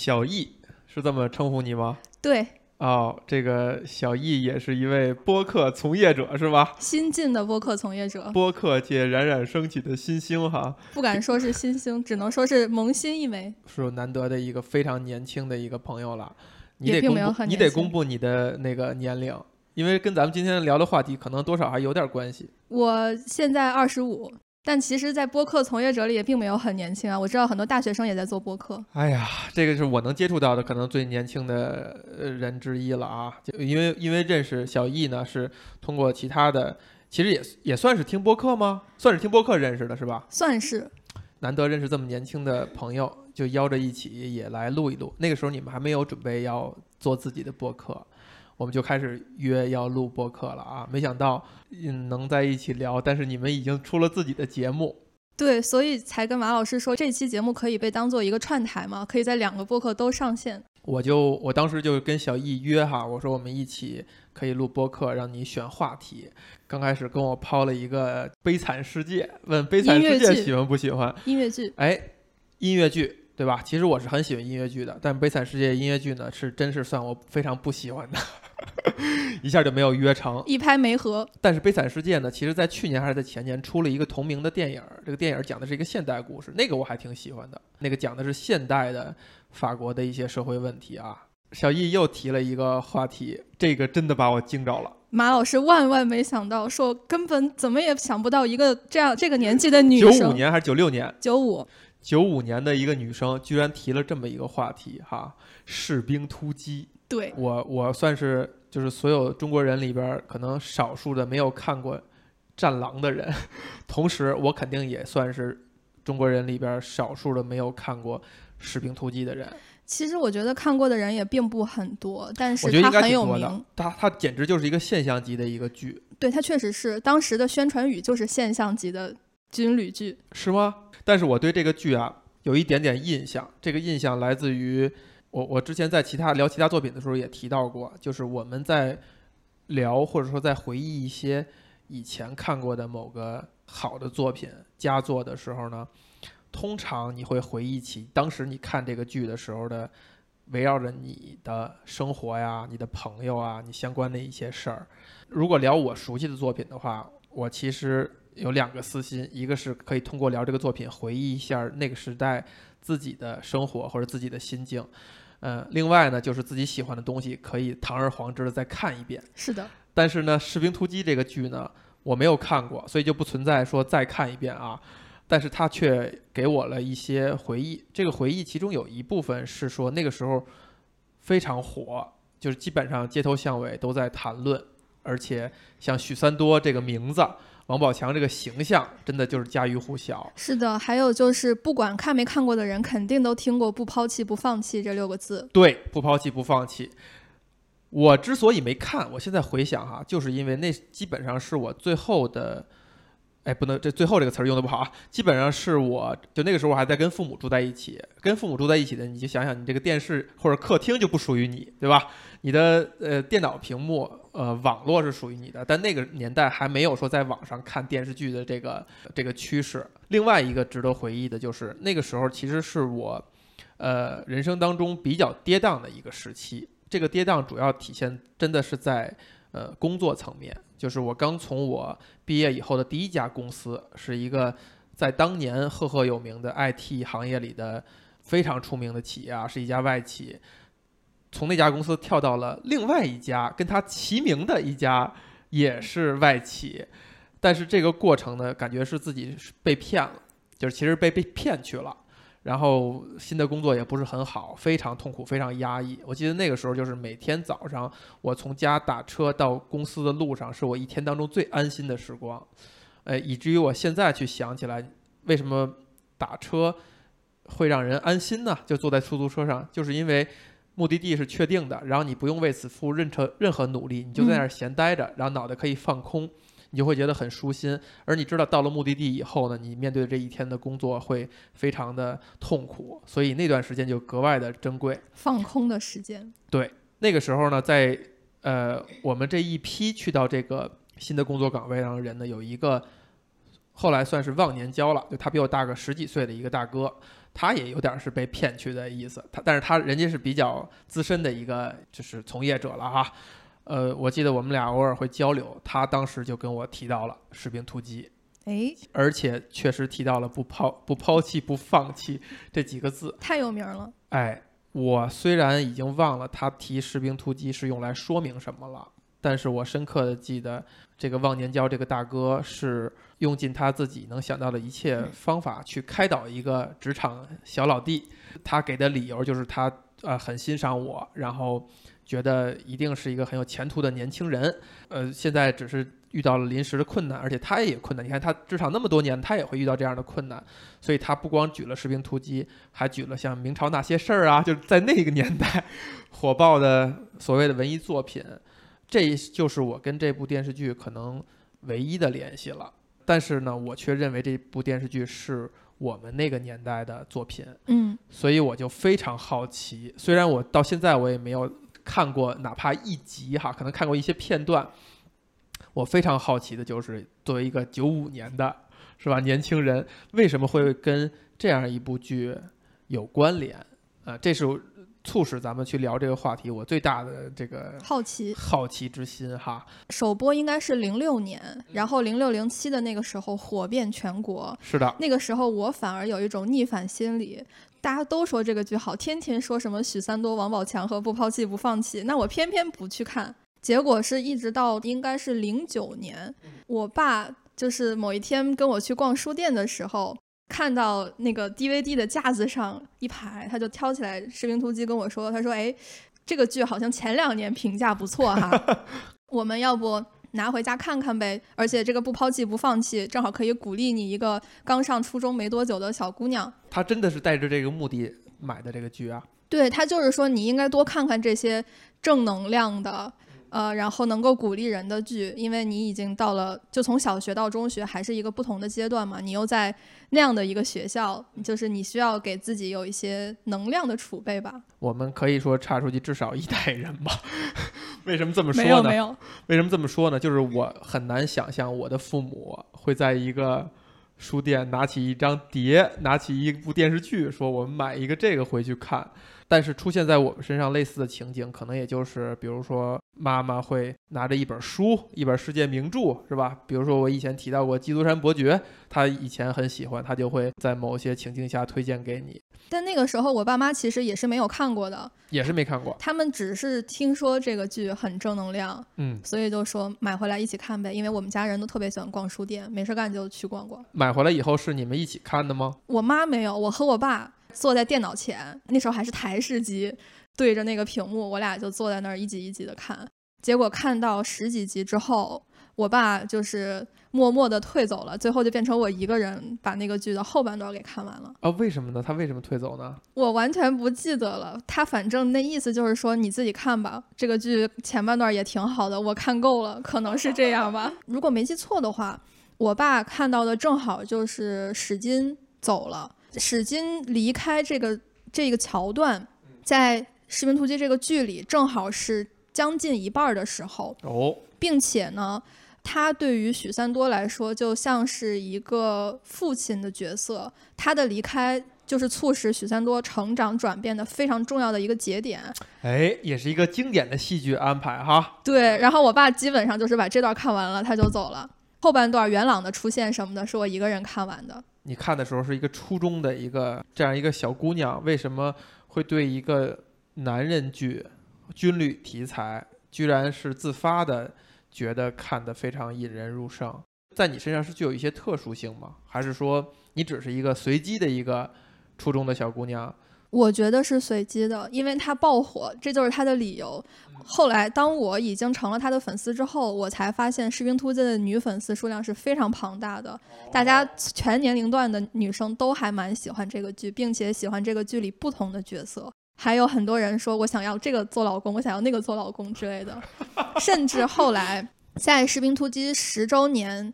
小易是这么称呼你吗？对，哦，这个小易也是一位播客从业者是吧？新晋的播客从业者，播客界冉冉升起的新星哈，不敢说是新星，只能说是萌新一枚。是难得的一个非常年轻的一个朋友了。你得也并没有公布，你得公布你的那个年龄，因为跟咱们今天聊的话题可能多少还有点关系。我现在二十五，但其实，在播客从业者里也并没有很年轻啊。我知道很多大学生也在做播客。哎呀，这个是我能接触到的可能最年轻的呃人之一了啊！就因为因为认识小易呢，是通过其他的，其实也也算是听播客吗？算是听播客认识的是吧？算是难得认识这么年轻的朋友，就邀着一起也来录一录。那个时候你们还没有准备要做自己的播客，我们就开始约要录播客了啊！没想到嗯能在一起聊，但是你们已经出了自己的节目，对，所以才跟马老师说，这期节目可以被当做一个串台嘛，可以在两个播客都上线。我就我当时就跟小易约哈，我说我们一起可以录播客，让你选话题。刚开始跟我抛了一个《悲惨世界》，问《悲惨世界》喜欢不喜欢？音乐剧，哎，音乐剧对吧？其实我是很喜欢音乐剧的，但《悲惨世界》音乐剧呢，是真是算我非常不喜欢的，一下就没有约成。一拍没合，但是《悲惨世界》呢，其实在去年还是在前年出了一个同名的电影，这个电影讲的是一个现代故事，那个我还挺喜欢的。那个讲的是现代的法国的一些社会问题啊。小易又提了一个话题，这个真的把我惊着了。马老师万万没想到，说根本怎么也想不到一个这样这个年纪的女生九，五年还是九六年？九五，九五年的一个女生居然提了这么一个话题哈，士兵突击。对，我我算是就是所有中国人里边可能少数的没有看过《战狼》的人，同时我肯定也算是中国人里边少数的没有看过《士兵突击》的人。其实我觉得看过的人也并不很多，但是我觉得应该它很有名。。它它简直就是一个现象级的一个剧，对，它确实是当时的宣传语就是现象级的军旅剧。是吗？但是我对这个剧啊有一点点印象，这个印象来自于我我之前在其他聊其他作品的时候也提到过，就是我们在聊或者说在回忆一些以前看过的某个好的作品佳作的时候呢，通常你会回忆起当时你看这个剧的时候的围绕着你的生活呀、你的朋友啊、你相关的一些事儿。如果聊我熟悉的作品的话，我其实有两个私心，一个是可以通过聊这个作品回忆一下那个时代自己的生活或者自己的心境，嗯，另外呢就是自己喜欢的东西可以堂而皇之的再看一遍。是的，但是呢，《士兵突击》这个剧呢，我没有看过，所以就不存在说再看一遍啊。但是它却给我了一些回忆，这个回忆其中有一部分是说那个时候非常火，就是基本上街头巷尾都在谈论，而且像许三多这个名字，王宝强这个形象，真的就是家喻户晓。是的。还有就是，不管看没看过的人，肯定都听过“不抛弃，不放弃”这六个字。对，不抛弃，不放弃。我之所以没看，我现在回想哈，就是因为那基本上是我最后的，哎，不能这最后这个词儿用的不好啊，基本上是我就那个时候我还在跟父母住在一起，跟父母住在一起的，你就想想，你这个电视或者客厅就不属于你，对吧？你的呃电脑屏幕呃网络是属于你的，但那个年代还没有说在网上看电视剧的这个这个趋势。另外一个值得回忆的就是那个时候其实是我呃人生当中比较跌宕的一个时期。这个跌宕主要体现真的是在呃工作层面，就是我刚从我毕业以后的第一家公司是一个在当年赫赫有名的 IT 行业里的非常出名的企业啊，是一家外企。从那家公司跳到了另外一家跟它齐名的一家也是外企，但是这个过程呢，感觉是自己被骗了，就是其实被被骗去了。然后新的工作也不是很好，非常痛苦，非常压抑。我记得那个时候就是每天早上我从家打车到公司的路上，是我一天当中最安心的时光。呃，以至于我现在去想起来，为什么打车会让人安心呢？就坐在出租车上，就是因为目的地是确定的，然后你不用为此付任何任何努力，你就在那儿闲待着，然后脑袋可以放空。你就会觉得很舒心，而你知道到了目的地以后呢，你面对这一天的工作会非常的痛苦，所以那段时间就格外的珍贵。放空的时间。对那个时候呢，在呃我们这一批去到这个新的工作岗位上的人呢，有一个后来算是忘年交了，就他比我大个十几岁的一个大哥，他也有点是被骗去的意思。他但是他人家是比较资深的一个就是从业者了哈。呃，我记得我们俩偶尔会交流，他当时就跟我提到了士兵突击，哎，而且确实提到了不抛不抛弃不放弃这几个字。太有名了。哎，我虽然已经忘了他提士兵突击是用来说明什么了，但是我深刻的记得这个忘年交这个大哥是用尽他自己能想到的一切方法去开导一个职场小老弟。他给的理由就是他呃很欣赏我，然后觉得一定是一个很有前途的年轻人。呃，现在只是遇到了临时的困难，而且他也困难。你看他职场那么多年，他也会遇到这样的困难。所以他不光举了士兵突击，还举了像明朝那些事儿啊，就是在那个年代 火爆的所谓的文艺作品。这就是我跟这部电视剧可能唯一的联系了。但是呢，我却认为这部电视剧是我们那个年代的作品，嗯，所以我就非常好奇。虽然我到现在我也没有看过哪怕一集哈，可能看过一些片段。我非常好奇的就是，作为一个九五年的，是吧，年轻人，为什么会跟这样一部剧有关联？啊、这是促使咱们去聊这个话题我最大的这个好奇。好奇之心哈。首播应该是零六年，然后零六零七的那个时候火遍全国。是的，那个时候我反而有一种逆反心理，大家都说这个剧好，天天说什么许三多、王宝强和不抛弃不放弃，那我偏偏不去看。结果是一直到应该是零九年，我爸就是某一天跟我去逛书店的时候，看到那个 DVD 的架子上一排，他就挑起来《士兵突击》跟我说：“他说，哎，这个剧好像前两年评价不错哈，我们要不拿回家看看呗？而且这个不抛弃不放弃，正好可以鼓励你一个刚上初中没多久的小姑娘。他真的是带着这个目的买的这个剧啊。对他就是说，你应该多看看这些正能量的。”呃，然后能够鼓励人的剧，因为你已经到了，就从小学到中学还是一个不同的阶段嘛，你又在那样的一个学校，就是你需要给自己有一些能量的储备吧。我们可以说差出去至少一代人吧。为什么这么说呢没呢？有没有，为什么这么说呢？就是我很难想象我的父母会在一个书店拿起一张碟，拿起一部电视剧，说我们买一个这个回去看。但是出现在我们身上类似的情景，可能也就是比如说妈妈会拿着一本书，一本世界名著，是吧？比如说我以前提到过《基督山伯爵》，他以前很喜欢，他就会在某些情境下推荐给你。但那个时候我爸妈其实也是没有看过的，也是没看过，他们只是听说这个剧很正能量，嗯，所以就说买回来一起看呗。因为我们家人都特别喜欢逛书店，没事干就去逛逛。买回来以后是你们一起看的吗？我妈没有，我和我爸坐在电脑前，那时候还是台式机，对着那个屏幕，我俩就坐在那儿一集一集的看。结果看到十几集之后，我爸就是默默的退走了，最后就变成我一个人把那个剧的后半段给看完了。啊，为什么呢？他为什么退走呢？我完全不记得了，他反正那意思就是说你自己看吧，这个剧前半段也挺好的，我看够了，可能是这样吧。如果没记错的话，我爸看到的正好就是史金走了，史金离开这个这个桥段，在《士兵突击》这个剧里正好是将近一半儿的时候，哦，并且呢，他对于许三多来说就像是一个父亲的角色，他的离开就是促使许三多成长转变的非常重要的一个节点。哎，也是一个经典的戏剧安排哈。对，然后我爸基本上就是把这段看完了，他就走了。后半段元朗的出现什么的，是我一个人看完的。你看的时候是一个初中的一个这样一个小姑娘，为什么会对一个男人剧、军旅题材，居然是自发的觉得看得非常引人入胜？在你身上是具有一些特殊性吗？还是说你只是一个随机的一个初中的小姑娘？我觉得是随机的，因为他爆火，这就是他的理由。后来，当我已经成了他的粉丝之后，我才发现《士兵突击》的女粉丝数量是非常庞大的，大家全年龄段的女生都还蛮喜欢这个剧，并且喜欢这个剧里不同的角色。还有很多人说我想要这个做老公，我想要那个做老公之类的。甚至后来在《士兵突击》十周年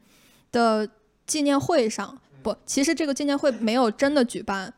的纪念会上，不，其实这个纪念会没有真的举办。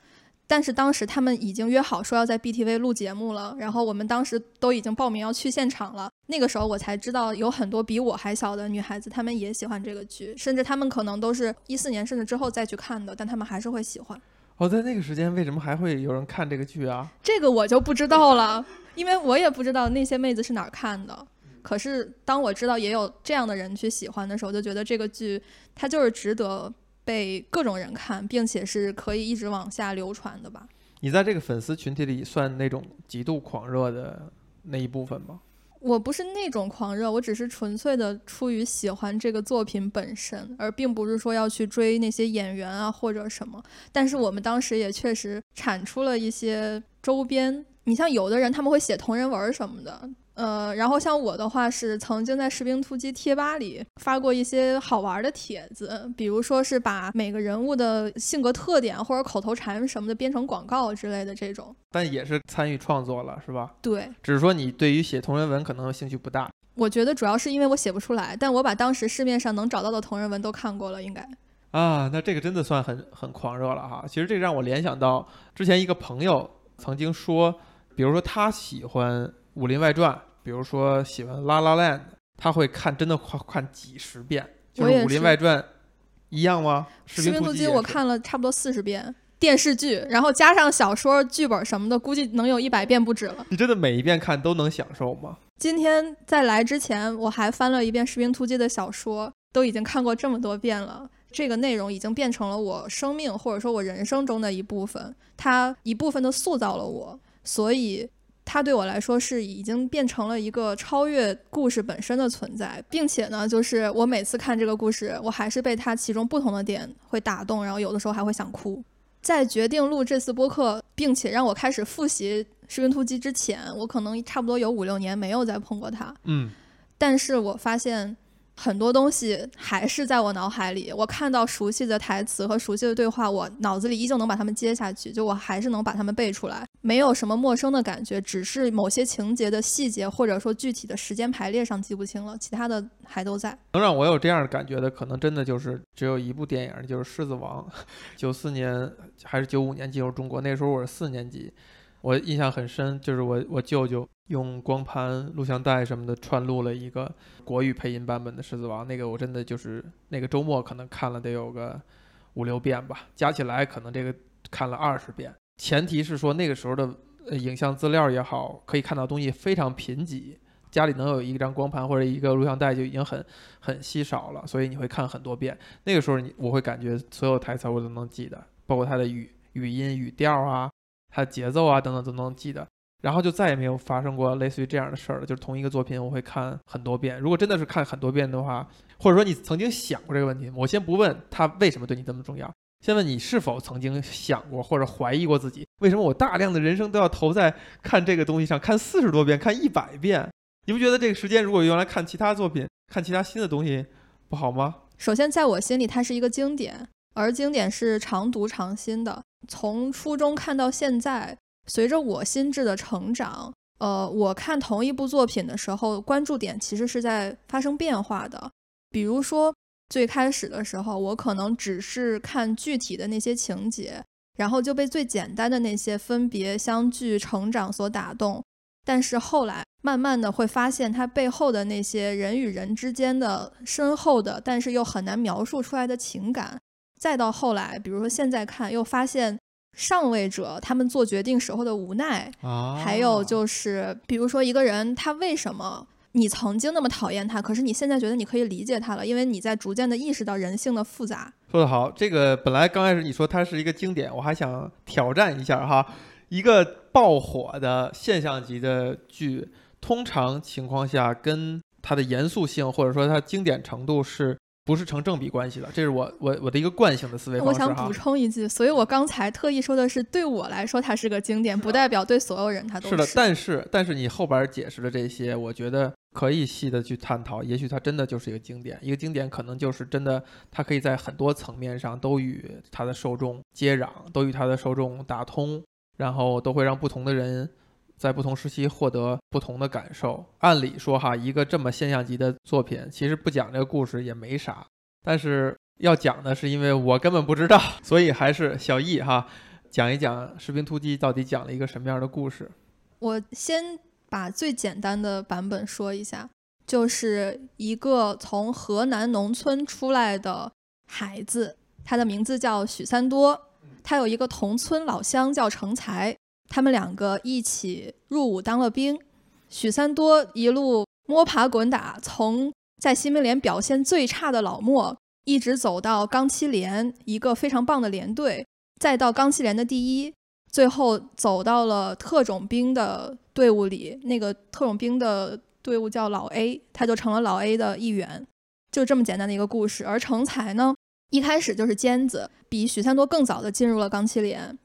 但是当时他们已经约好说要在 BTV 录节目了，然后我们当时都已经报名要去现场了。那个时候我才知道有很多比我还小的女孩子，她们也喜欢这个剧，甚至她们可能都是一四年甚至之后再去看的，但她们还是会喜欢。哦，在那个时间为什么还会有人看这个剧啊？这个我就不知道了，因为我也不知道那些妹子是哪儿看的。可是当我知道也有这样的人去喜欢的时候，就觉得这个剧它就是值得被各种人看，并且是可以一直往下流传的吧。你在这个粉丝群体里算那种极度狂热的那一部分吗？我不是那种狂热，我只是纯粹的出于喜欢这个作品本身，而并不是说要去追那些演员啊或者什么。但是我们当时也确实产出了一些周边，你像有的人他们会写同人文什么的。呃，然后像我的话是曾经在《士兵突击》贴吧里发过一些好玩的帖子，比如说是把每个人物的性格特点或者口头禅什么的编成广告之类的这种。但也是参与创作了，是吧？对，只是说你对于写同人文可能兴趣不大。我觉得主要是因为我写不出来，但我把当时市面上能找到的同人文都看过了，应该。啊，那这个真的算很很狂热了哈。其实这让我联想到之前一个朋友曾经说，比如说他喜欢《武林外传》。比如说喜欢《拉拉 land》，他会看，真的看看几十遍。就是《武林外传》一样吗？士兵突击我看了差不多四十遍电视剧，然后加上小说、剧本什么的，估计能有一百遍不止了。你真的每一遍看都能享受吗？今天在来之前，我还翻了一遍《士兵突击》的小说，都已经看过这么多遍了。这个内容已经变成了我生命或者说我人生中的一部分，它一部分的塑造了我，所以。它对我来说是已经变成了一个超越故事本身的存在，并且呢，就是我每次看这个故事，我还是被它其中不同的点会打动，然后有的时候还会想哭。在决定录这次播客，并且让我开始复习《士兵突击》之前，我可能差不多有五六年没有再碰过它。嗯，但是我发现。很多东西还是在我脑海里，我看到熟悉的台词和熟悉的对话，我脑子里依旧能把它们接下去，就我还是能把它们背出来，没有什么陌生的感觉，只是某些情节的细节或者说具体的时间排列上记不清了，其他的还都在。能让我有这样的感觉的，可能真的就是只有一部电影，就是《狮子王》，九四年还是九五年进入中国，那时候我是四年级。我印象很深，就是我我舅舅用光盘、录像带什么的串录了一个国语配音版本的《狮子王》，那个我真的就是那个周末可能看了得有个五六遍吧，加起来可能这个看了二十遍。前提是说那个时候的影像资料也好，可以看到东西非常贫瘠，家里能有一张光盘或者一个录像带就已经很很稀少了，所以你会看很多遍。那个时候你我会感觉所有台词我都能记得，包括它的语语音语调啊。它的节奏啊，等等都能记得，然后就再也没有发生过类似于这样的事儿了。就是同一个作品，我会看很多遍。如果真的是看很多遍的话，或者说你曾经想过这个问题，我先不问他为什么对你这么重要，先问你是否曾经想过或者怀疑过自己，为什么我大量的人生都要投在看这个东西上，看四十多遍，看一百遍？你不觉得这个时间如果用来看其他作品，看其他新的东西不好吗？首先，在我心里，它是一个经典。而经典是常读常新的，从初中看到现在，随着我心智的成长，呃，我看同一部作品的时候，关注点其实是在发生变化的。比如说，最开始的时候，我可能只是看具体的那些情节，然后就被最简单的那些分别、相聚、成长所打动。但是后来，慢慢的会发现它背后的那些人与人之间的深厚的，但是又很难描述出来的情感。再到后来，比如说现在看，又发现上位者他们做决定时候的无奈，啊还有就是，比如说一个人他为什么你曾经那么讨厌他，可是你现在觉得你可以理解他了，因为你在逐渐的意识到人性的复杂。说得好，这个本来刚开始你说它是一个经典，我还想挑战一下哈，一个爆火的现象级的剧，通常情况下跟它的严肃性或者说它经典程度是。不是成正比关系的，这是我我我的一个惯性的思维方式我想补充一句，所以我刚才特意说的是，对我来说它是个经典，不代表对所有人它都是的。但是但是你后边解释的这些，我觉得可以细的去探讨。也许它真的就是一个经典，一个经典可能就是真的，它可以在很多层面上都与它的受众接壤，都与它的受众打通，然后都会让不同的人。在不同时期获得不同的感受。按理说，哈，一个这么现象级的作品，其实不讲这个故事也没啥。但是要讲的是，因为我根本不知道，所以还是小易哈讲一讲《士兵突击》到底讲了一个什么样的故事。我先把最简单的版本说一下，就是一个从河南农村出来的孩子，他的名字叫许三多。他有一个同村老乡叫成才，他们两个一起入伍当了兵。许三多一路摸爬滚打，从在新兵连表现最差的老莫，一直走到钢七连一个非常棒的连队，再到钢七连的第一，最后走到了特种兵的队伍里。那个特种兵的队伍叫老 A，他就成了老 A 的一员。就这么简单的一个故事。而成才呢，一开始就是尖子，比许三多更早的进入了钢七连，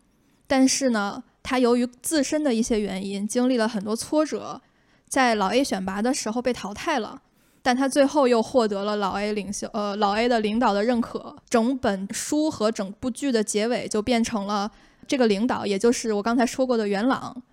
但是呢，他由于自身的一些原因，经历了很多挫折。在老 A 选拔的时候被淘汰了，但他最后又获得了老 A 领袖呃老 A 的领导的认可。整本书和整部剧的结尾就变成了这个领导，也就是我刚才说过的元朗，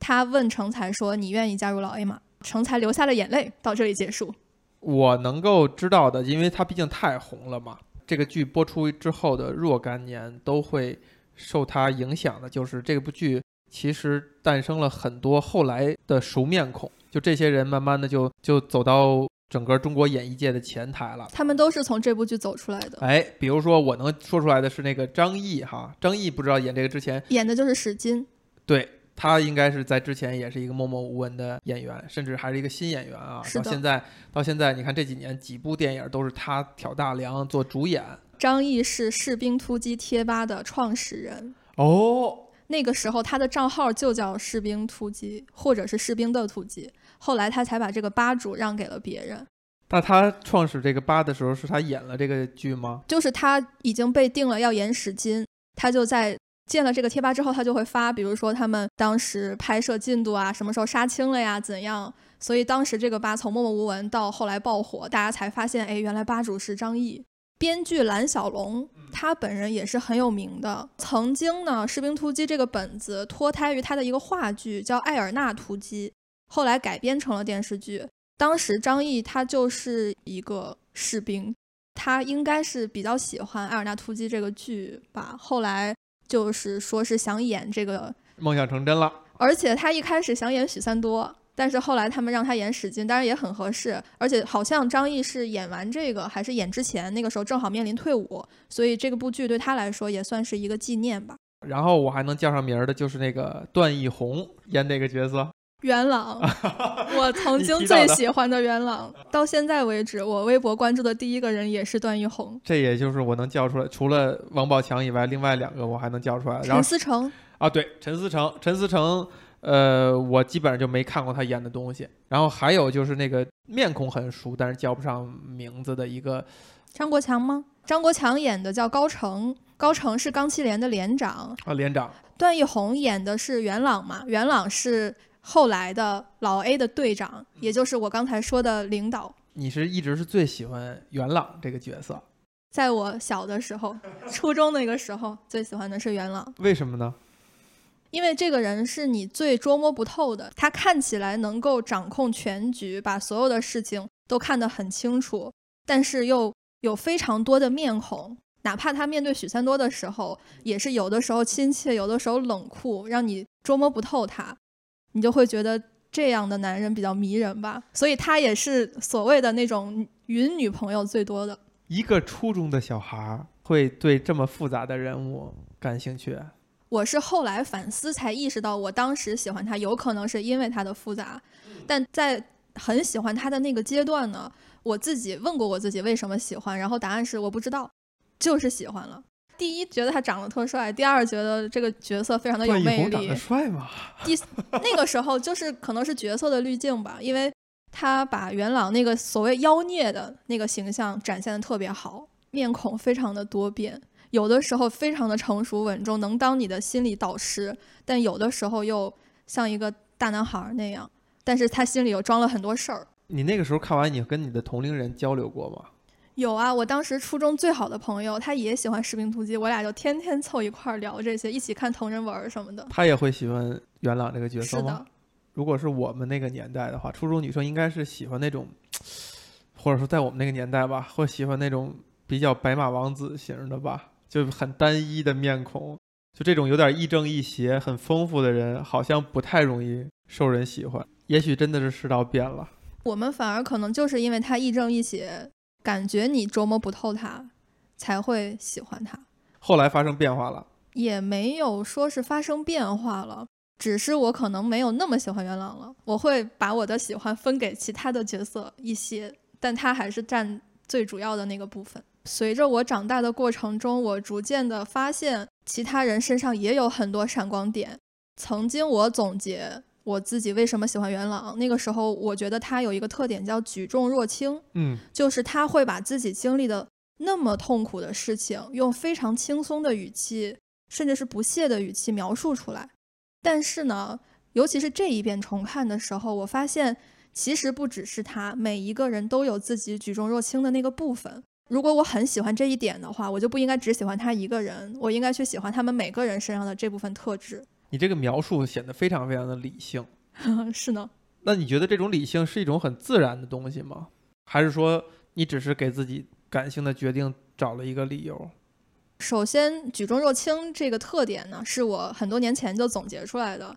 他问成才说：“你愿意加入老 A 吗？”成才流下了眼泪。到这里结束。我能够知道的，因为他毕竟太红了嘛。这个剧播出之后的若干年都会受他影响的，就是这部剧其实诞生了很多后来的熟面孔。就这些人慢慢的就就走到整个中国演艺界的前台了。他们都是从这部剧走出来的。哎，比如说我能说出来的是那个张译哈，张译不知道演这个之前演的就是史金。对他应该是在之前也是一个默默无闻的演员，甚至还是一个新演员啊。到现在到现在，你看这几年几部电影都是他挑大梁做主演。张译是士兵突击贴吧的创始人。哦。那个时候他的账号就叫士兵突击，或者是士兵的突击。后来他才把这个吧主让给了别人。那他创始这个吧的时候，是他演了这个剧吗？就是他已经被定了要演史金，他就在建了这个贴吧之后，他就会发，比如说他们当时拍摄进度啊，什么时候杀青了呀，怎样。所以当时这个吧从默默无闻到后来爆火，大家才发现，哎，原来吧主是张译。编剧蓝小龙，他本人也是很有名的。曾经呢，《士兵突击》这个本子脱胎于他的一个话剧，叫《艾尔纳突击》。后来改编成了电视剧。当时张译他就是一个士兵，他应该是比较喜欢《艾尔纳突击》这个剧吧。后来就是说是想演这个，梦想成真了。而且他一开始想演许三多，但是后来他们让他演史进，当然也很合适。而且好像张译是演完这个还是演之前，那个时候正好面临退伍，所以这个部剧对他来说也算是一个纪念吧。然后我还能叫上名儿的就是那个段奕宏演哪个角色？元朗，我曾经最喜欢的元朗，到现在为止，我微博关注的第一个人也是段奕宏。这也就是我能叫出来，除了王宝强以外，另外两个我还能叫出来。陈思诚啊，对，陈思诚，陈思诚，呃，我基本上就没看过他演的东西。然后还有就是那个面孔很熟，但是叫不上名字的一个张国强吗？张国强演的叫高成，高成是钢七连的连长啊，连长。段奕宏演的是元朗嘛？元朗是。后来的老 A 的队长，也就是我刚才说的领导。你是一直是最喜欢元朗这个角色？在我小的时候，初中那个时候，最喜欢的是元朗。为什么呢？因为这个人是你最捉摸不透的，他看起来能够掌控全局，把所有的事情都看得很清楚，但是又有非常多的面孔。哪怕他面对许三多的时候，也是有的时候亲切，有的时候冷酷，让你捉摸不透他。你就会觉得这样的男人比较迷人吧，所以他也是所谓的那种云女朋友最多的。一个初中的小孩会对这么复杂的人物感兴趣？我是后来反思才意识到，我当时喜欢他有可能是因为他的复杂，但在很喜欢他的那个阶段呢，我自己问过我自己为什么喜欢，然后答案是我不知道，就是喜欢了。第一觉得他长得特帅，第二觉得这个角色非常的有魅力。长得帅吗？第那个时候就是可能是角色的滤镜吧，因为他把元朗那个所谓妖孽的那个形象展现的特别好，面孔非常的多变，有的时候非常的成熟稳重，能当你的心理导师，但有的时候又像一个大男孩那样，但是他心里又装了很多事儿。你那个时候看完，你跟你的同龄人交流过吗？有啊，我当时初中最好的朋友，他也喜欢《士兵突击》，我俩就天天凑一块儿聊这些，一起看同人文什么的。他也会喜欢元朗这个角色吗？是的。如果是我们那个年代的话，初中女生应该是喜欢那种，或者说在我们那个年代吧，会喜欢那种比较白马王子型的吧，就很单一的面孔，就这种有点亦正亦邪、很丰富的人，好像不太容易受人喜欢。也许真的是世道变了，我们反而可能就是因为他亦正亦邪。感觉你琢磨不透他，才会喜欢他。后来发生变化了，也没有说是发生变化了，只是我可能没有那么喜欢元朗了。我会把我的喜欢分给其他的角色一些，但他还是占最主要的那个部分。随着我长大的过程中，我逐渐的发现其他人身上也有很多闪光点。曾经我总结我自己为什么喜欢元朗，那个时候我觉得他有一个特点叫举重若轻，嗯，就是他会把自己经历的那么痛苦的事情，用非常轻松的语气。甚至是不屑的语气描述出来，但是呢，尤其是这一遍重看的时候，我发现其实不只是他，每一个人都有自己举重若轻的那个部分。如果我很喜欢这一点的话，我就不应该只喜欢他一个人，我应该去喜欢他们每个人身上的这部分特质。你这个描述显得非常非常的理性，是呢？那你觉得这种理性是一种很自然的东西吗？还是说你只是给自己感性的决定找了一个理由？首先，举重若轻这个特点呢，是我很多年前就总结出来的。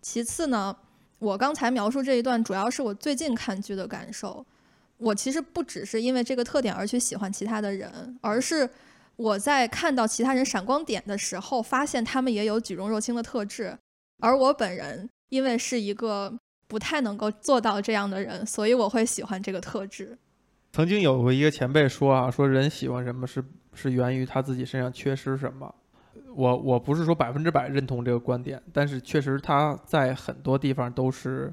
其次呢，我刚才描述这一段，主要是我最近看剧的感受。我其实不只是因为这个特点而去喜欢其他的人，而是我在看到其他人闪光点的时候，发现他们也有举重若轻的特质。而我本人因为是一个不太能够做到这样的人，所以我会喜欢这个特质。曾经有过一个前辈说啊，说人喜欢什么是。是源于他自己身上缺失什么，我我不是说百分之百认同这个观点，但是确实他在很多地方都是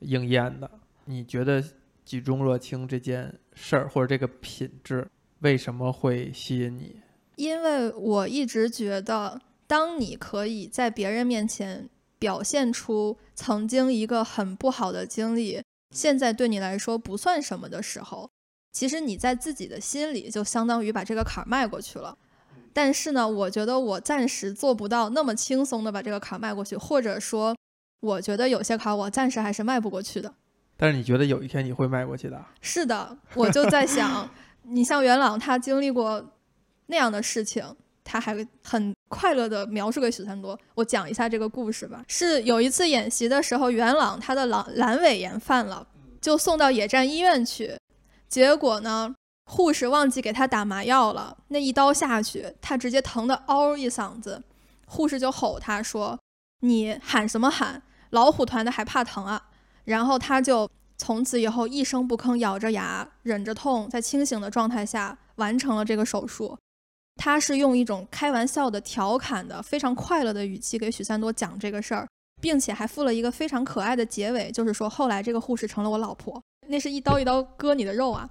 应验的。你觉得举重若轻这件事儿或者这个品质为什么会吸引你？因为我一直觉得，当你可以在别人面前表现出曾经一个很不好的经历，现在对你来说不算什么的时候。其实你在自己的心里就相当于把这个坎儿迈过去了，但是呢，我觉得我暂时做不到那么轻松的把这个坎儿迈过去，或者说，我觉得有些坎儿我暂时还是迈不过去的。但是你觉得有一天你会迈过去的？是的，我就在想，你像元朗，他经历过那样的事情，他还很快乐的描述给许三多。我讲一下这个故事吧。是有一次演习的时候，元朗他的阑阑尾炎犯了，就送到野战医院去。结果呢？护士忘记给他打麻药了，那一刀下去，他直接疼得嗷一嗓子。护士就吼他说：“你喊什么喊？老虎团的还怕疼啊？”然后他就从此以后一声不吭，咬着牙忍着痛，在清醒的状态下完成了这个手术。他是用一种开玩笑的、调侃的、非常快乐的语气给许三多讲这个事儿，并且还附了一个非常可爱的结尾，就是说后来这个护士成了我老婆。那是一刀一刀割你的肉啊！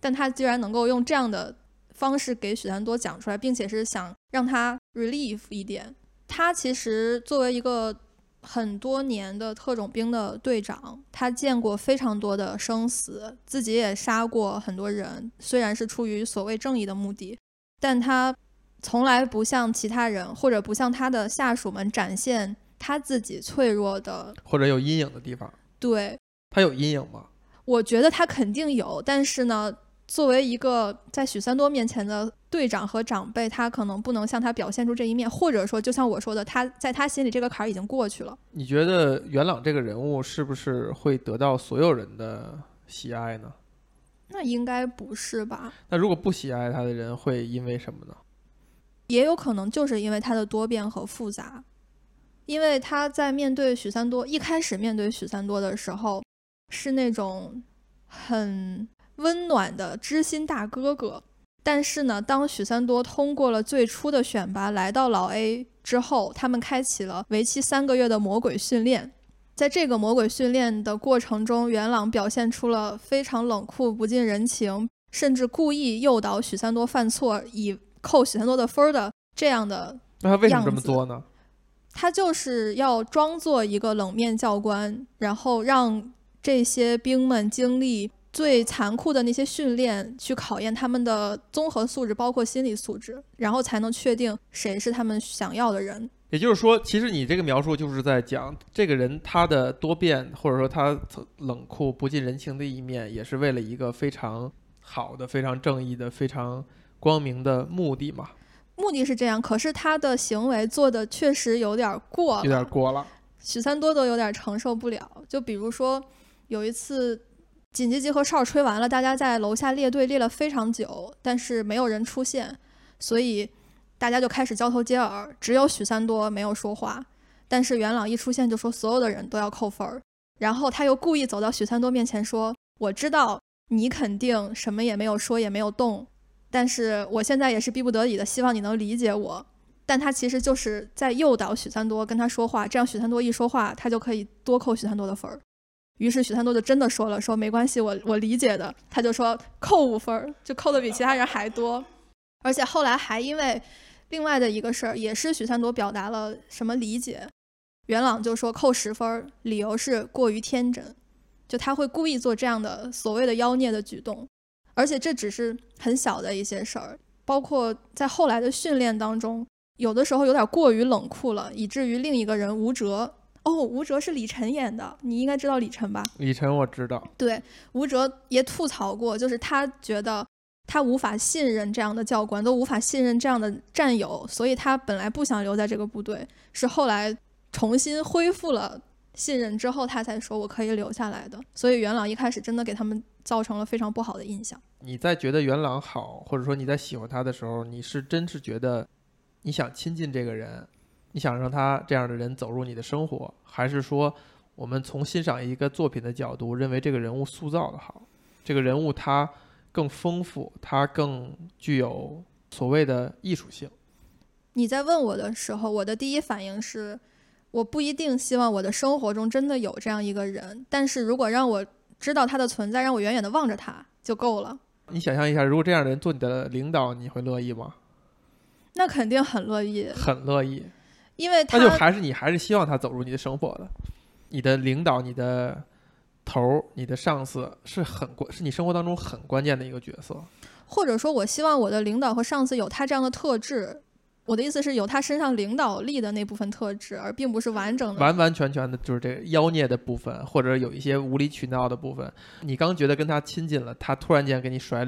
但他居然能够用这样的方式给许三多讲出来，并且是想让他 relief 一点。他其实作为一个很多年的特种兵的队长，他见过非常多的生死，自己也杀过很多人。虽然是出于所谓正义的目的，但他从来不向其他人或者不向他的下属们展现他自己脆弱的或者有阴影的地方。对他有阴影吗？我觉得他肯定有，但是呢，作为一个在许三多面前的队长和长辈，他可能不能向他表现出这一面，或者说，就像我说的，他在他心里这个坎儿已经过去了。你觉得元朗这个人物是不是会得到所有人的喜爱呢？那应该不是吧？那如果不喜爱他的人会因为什么呢？也有可能就是因为他的多变和复杂，因为他在面对许三多一开始面对许三多的时候。是那种很温暖的知心大哥哥，但是呢，当许三多通过了最初的选拔，来到老 A 之后，他们开启了为期三个月的魔鬼训练。在这个魔鬼训练的过程中，元朗表现出了非常冷酷、不近人情，甚至故意诱导许三多犯错，以扣许三多的分儿的这样的。那他为什么这么做呢？他就是要装作一个冷面教官，然后让。这些兵们经历最残酷的那些训练，去考验他们的综合素质，包括心理素质，然后才能确定谁是他们想要的人。也就是说，其实你这个描述就是在讲这个人他的多变，或者说他冷酷不近人情的一面，也是为了一个非常好的、非常正义的、非常光明的目的嘛？目的是这样，可是他的行为做的确实有点过了，有点过了。许三多都有点承受不了，就比如说。有一次，紧急集合哨吹完了，大家在楼下列队列了非常久，但是没有人出现，所以大家就开始交头接耳，只有许三多没有说话。但是元朗一出现就说所有的人都要扣分儿，然后他又故意走到许三多面前说：“我知道你肯定什么也没有说也没有动，但是我现在也是逼不得已的，希望你能理解我。”但他其实就是在诱导许三多跟他说话，这样许三多一说话，他就可以多扣许三多的分儿。于是许三多就真的说了：“说没关系，我我理解的。”他就说扣五分儿，就扣的比其他人还多，而且后来还因为另外的一个事儿，也是许三多表达了什么理解。元朗就说扣十分，理由是过于天真，就他会故意做这样的所谓的妖孽的举动，而且这只是很小的一些事儿，包括在后来的训练当中，有的时候有点过于冷酷了，以至于另一个人吴哲，哦，吴哲是李晨演的，你应该知道李晨吧？李晨我知道，对，吴哲也吐槽过，就是他觉得他无法信任这样的教官，都无法信任这样的战友，所以他本来不想留在这个部队，是后来。重新恢复了信任之后，他才说我可以留下来的。所以元朗一开始真的给他们造成了非常不好的印象。你在觉得元朗好，或者说你在喜欢他的时候，你是真是觉得你想亲近这个人，你想让他这样的人走入你的生活，还是说我们从欣赏一个作品的角度，认为这个人物塑造的好，这个人物他更丰富，他更具有所谓的艺术性？你在问我的时候，我的第一反应是。我不一定希望我的生活中真的有这样一个人，但是如果让我知道他的存在，让我远远的望着他就够了。你想象一下，如果这样的人做你的领导，你会乐意吗？那肯定很乐意，很乐意，因为他就还是你还是希望他走入你的生活的。你的领导、你的头儿、你的上司是很关，是你生活当中很关键的一个角色。或者说，我希望我的领导和上司有他这样的特质。我的意思是有他身上领导力的那部分特质，而并不是完整的、完完全全的，就是这个妖孽的部分，或者有一些无理取闹的部分。你刚觉得跟他亲近了，他突然间给你甩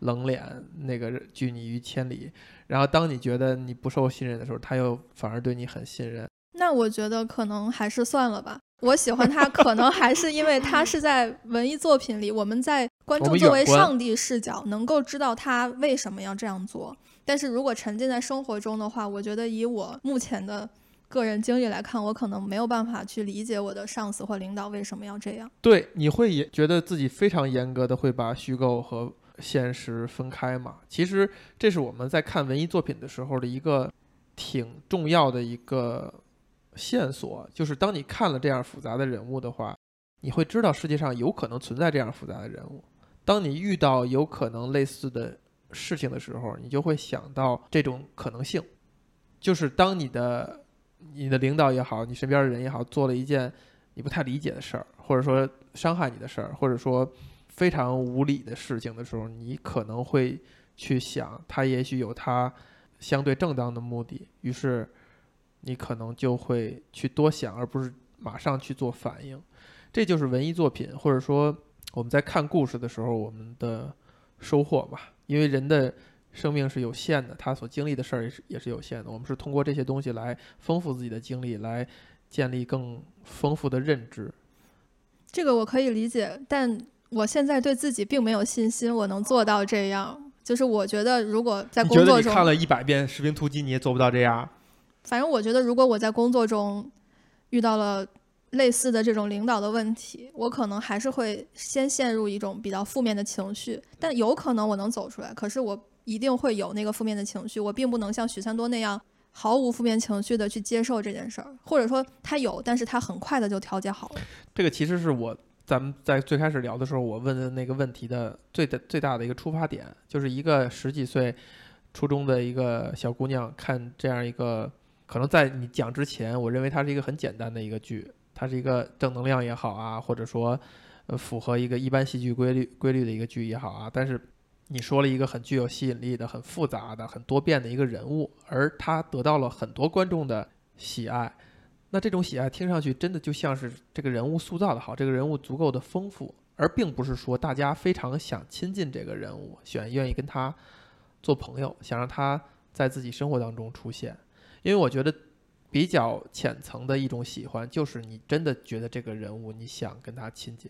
冷脸，那个拒你于千里。然后当你觉得你不受信任的时候，他又反而对你很信任。那我觉得可能还是算了吧。我喜欢他，可能还是因为他是在文艺作品里，我们在观众作为上帝视角，能够知道他为什么要这样做。但是如果沉浸在生活中的话，我觉得以我目前的个人经历来看，我可能没有办法去理解我的上司或领导为什么要这样。对，你会也觉得自己非常严格的会把虚构和现实分开嘛？其实这是我们在看文艺作品的时候的一个挺重要的一个线索，就是当你看了这样复杂的人物的话，你会知道世界上有可能存在这样复杂的人物。当你遇到有可能类似的。事情的时候，你就会想到这种可能性，就是当你的你的领导也好，你身边的人也好，做了一件你不太理解的事儿，或者说伤害你的事儿，或者说非常无理的事情的时候，你可能会去想，他也许有他相对正当的目的，于是你可能就会去多想，而不是马上去做反应。这就是文艺作品，或者说我们在看故事的时候，我们的收获吧。因为人的生命是有限的，他所经历的事儿也是也是有限的。我们是通过这些东西来丰富自己的经历，来建立更丰富的认知。这个我可以理解，但我现在对自己并没有信心，我能做到这样。就是我觉得，如果在工作中看了一百遍《士兵突击》，你也做不到这样。反正我觉得，如果我在工作中遇到了。类似的这种领导的问题，我可能还是会先陷入一种比较负面的情绪，但有可能我能走出来。可是我一定会有那个负面的情绪，我并不能像许三多那样毫无负面情绪的去接受这件事儿，或者说他有，但是他很快的就调节好了。这个其实是我咱们在最开始聊的时候，我问的那个问题的最的最大的一个出发点，就是一个十几岁初中的一个小姑娘看这样一个，可能在你讲之前，我认为它是一个很简单的一个剧。它是一个正能量也好啊，或者说，呃，符合一个一般戏剧规律规律的一个剧也好啊。但是你说了一个很具有吸引力的、很复杂的、很多变的一个人物，而他得到了很多观众的喜爱。那这种喜爱听上去真的就像是这个人物塑造的好，这个人物足够的丰富，而并不是说大家非常想亲近这个人物，选愿意跟他做朋友，想让他在自己生活当中出现。因为我觉得。比较浅层的一种喜欢，就是你真的觉得这个人物你想跟他亲近，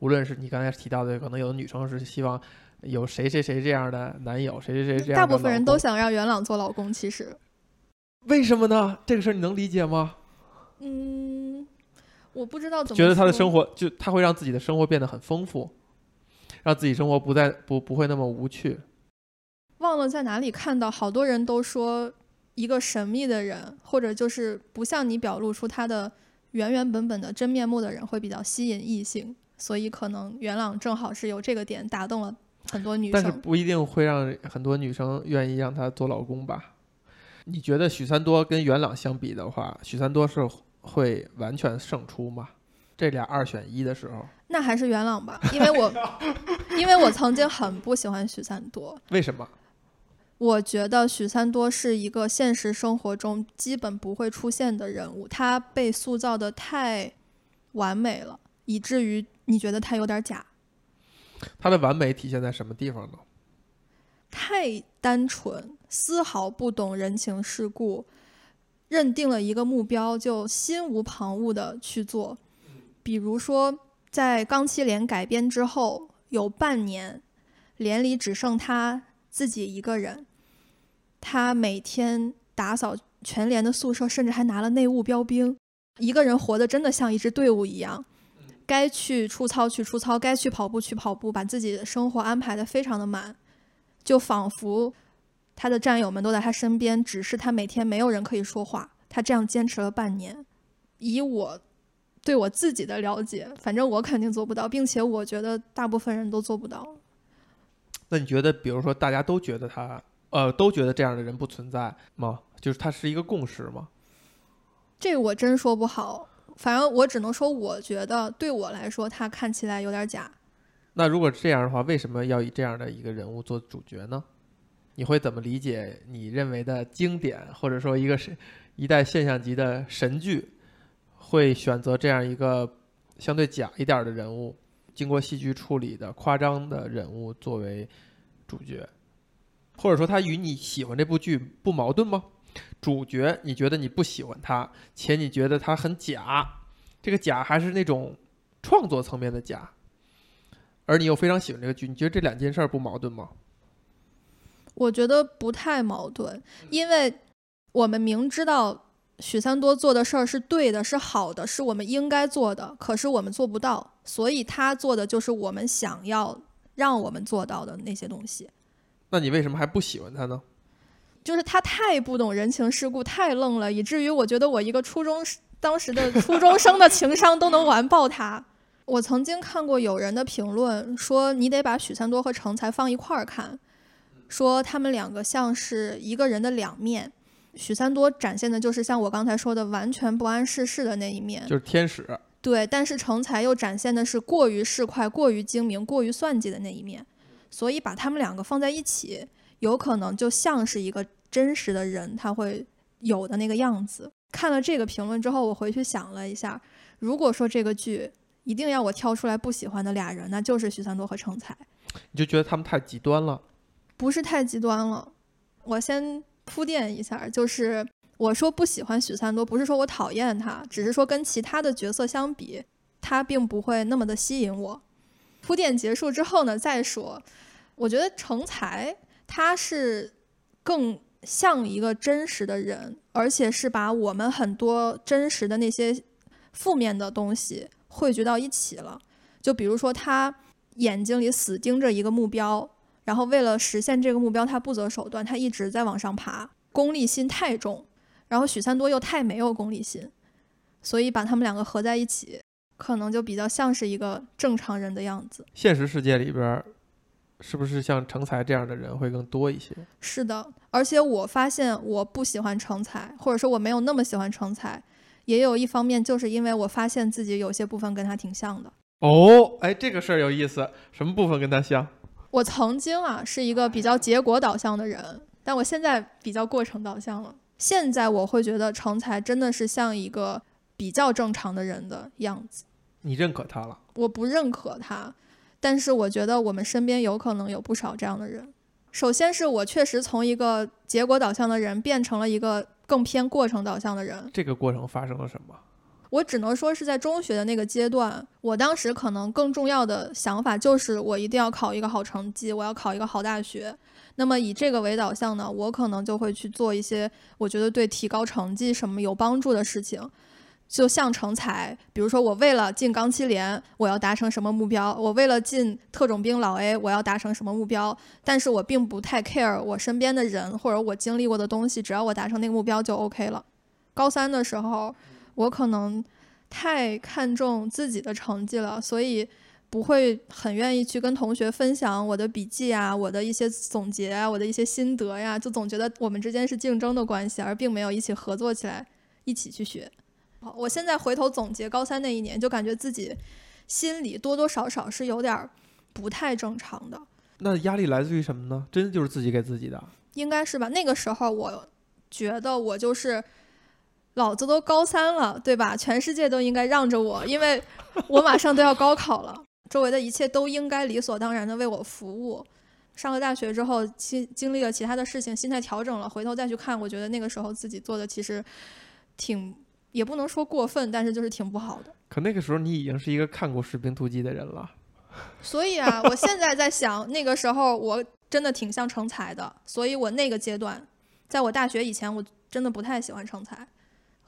无论是你刚才提到的，可能有的女生是希望有谁谁谁这样的男友，谁谁谁这样的大部分人都想让元朗做老公，其实，为什么呢？这个事儿你能理解吗？嗯，我不知道怎么觉得他的生活就他会让自己的生活变得很丰富，让自己生活不再不不会那么无趣。忘了在哪里看到，好多人都说一个神秘的人，或者就是不向你表露出他的原原本本的真面目的人，会比较吸引异性。所以可能元朗正好是有这个点打动了很多女生但是。不一定会让很多女生愿意让他做老公吧？你觉得许三多跟元朗相比的话，许三多是会完全胜出吗？这俩二选一的时候，那还是元朗吧，因为我 因为我曾经很不喜欢许三多，为什么？我觉得许三多是一个现实生活中基本不会出现的人物，他被塑造的太完美了，以至于你觉得他有点假，他的完美体现在什么地方呢？太单纯，丝毫不懂人情世故，认定了一个目标就心无旁骛的去做。比如说，在钢七连改编之后，有半年，连里只剩他自己一个人，他每天打扫全连的宿舍，甚至还拿了内务标兵，一个人活得真的像一支队伍一样。该去出操去出操，该去跑步去跑步，把自己的生活安排的非常的满，就仿佛他的战友们都在他身边，只是他每天没有人可以说话。他这样坚持了半年，以我对我自己的了解，反正我肯定做不到，并且我觉得大部分人都做不到。那你觉得，比如说大家都觉得他，呃，都觉得这样的人不存在吗？就是他是一个共识吗？这我真说不好，反正我只能说，我觉得对我来说，他看起来有点假。那如果这样的话，为什么要以这样的一个人物做主角呢？你会怎么理解你认为的经典，或者说一个是一代现象级的神剧，会选择这样一个相对假一点的人物，经过戏剧处理的夸张的人物作为主角，或者说他与你喜欢这部剧不矛盾吗？主角你觉得你不喜欢他，且你觉得他很假，这个假还是那种创作层面的假，而你又非常喜欢这个剧，你觉得这两件事儿不矛盾吗？我觉得不太矛盾，因为我们明知道许三多做的事儿是对的，是好的，是我们应该做的，可是我们做不到，所以他做的就是我们想要让我们做到的那些东西。那你为什么还不喜欢他呢？就是他太不懂人情世故，太愣了，以至于我觉得我一个初中当时的 初中生的情商都能完爆他。我曾经看过有人的评论说，你得把许三多和成才放一块儿看，说他们两个像是一个人的两面。许三多展现的就是像我刚才说的完全不谙世事的那一面，就是天使，对，但是成才又展现的是过于市侩、过于精明、过于算计的那一面，所以把他们两个放在一起，有可能就像是一个真实的人他会有的那个样子。看了这个评论之后，我回去想了一下，如果说这个剧一定要我挑出来不喜欢的俩人，那就是许三多和成才，你就觉得他们太极端了。不是太极端了。我先铺垫一下，就是我说不喜欢许三多，不是说我讨厌他，只是说跟其他的角色相比，他并不会那么的吸引我。铺垫结束之后呢，再说，我觉得成才他是更像一个真实的人，而且是把我们很多真实的那些负面的东西汇聚到一起了。就比如说他眼睛里死盯着一个目标，然后为了实现这个目标，他不择手段，他一直在往上爬，功利心太重。然后许三多又太没有功利心，所以把他们两个合在一起，可能就比较像是一个正常人的样子。现实世界里边儿，是不是像成才这样的人会更多一些？是的，而且我发现我不喜欢成才，或者说我没有那么喜欢成才，也有一方面就是因为我发现自己有些部分跟他挺像的。哦，哎，这个事儿有意思，什么部分跟他像？我曾经啊是一个比较结果导向的人，但我现在比较过程导向了。现在我会觉得成才真的是像一个比较正常的人的样子。你认可他了？我不认可他，但是我觉得我们身边有可能有不少这样的人。首先是我确实从一个结果导向的人变成了一个更偏过程导向的人。这个过程发生了什么？我只能说是在中学的那个阶段，我当时可能更重要的想法就是我一定要考一个好成绩，我要考一个好大学。那么以这个为导向呢，我可能就会去做一些我觉得对提高成绩什么有帮助的事情。就像成才，比如说我为了进钢七连，我要达成什么目标？我为了进特种兵老 A，我要达成什么目标？但是我并不太 care 我身边的人或者我经历过的东西，只要我达成那个目标就 OK 了。高三的时候，我可能太看重自己的成绩了，所以不会很愿意去跟同学分享我的笔记啊，我的一些总结啊，我的一些心得呀，就总觉得我们之间是竞争的关系，而并没有一起合作起来一起去学。好我现在回头总结高三那一年，就感觉自己心里多多少少是有点不太正常的。那压力来自于什么呢？真的就是自己给自己的？应该是吧。那个时候我觉得我就是老子都高三了，对吧？全世界都应该让着我，因为我马上都要高考了，周围的一切都应该理所当然的为我服务。上了大学之后，经经历了其他的事情，心态调整了，回头再去看，我觉得那个时候自己做的其实挺。也不能说过分，但是就是挺不好的。可那个时候你已经是一个看过《士兵突击》的人了。所以啊，我现在在想，那个时候我真的挺像成才的。所以我那个阶段，在我大学以前，我真的不太喜欢成才。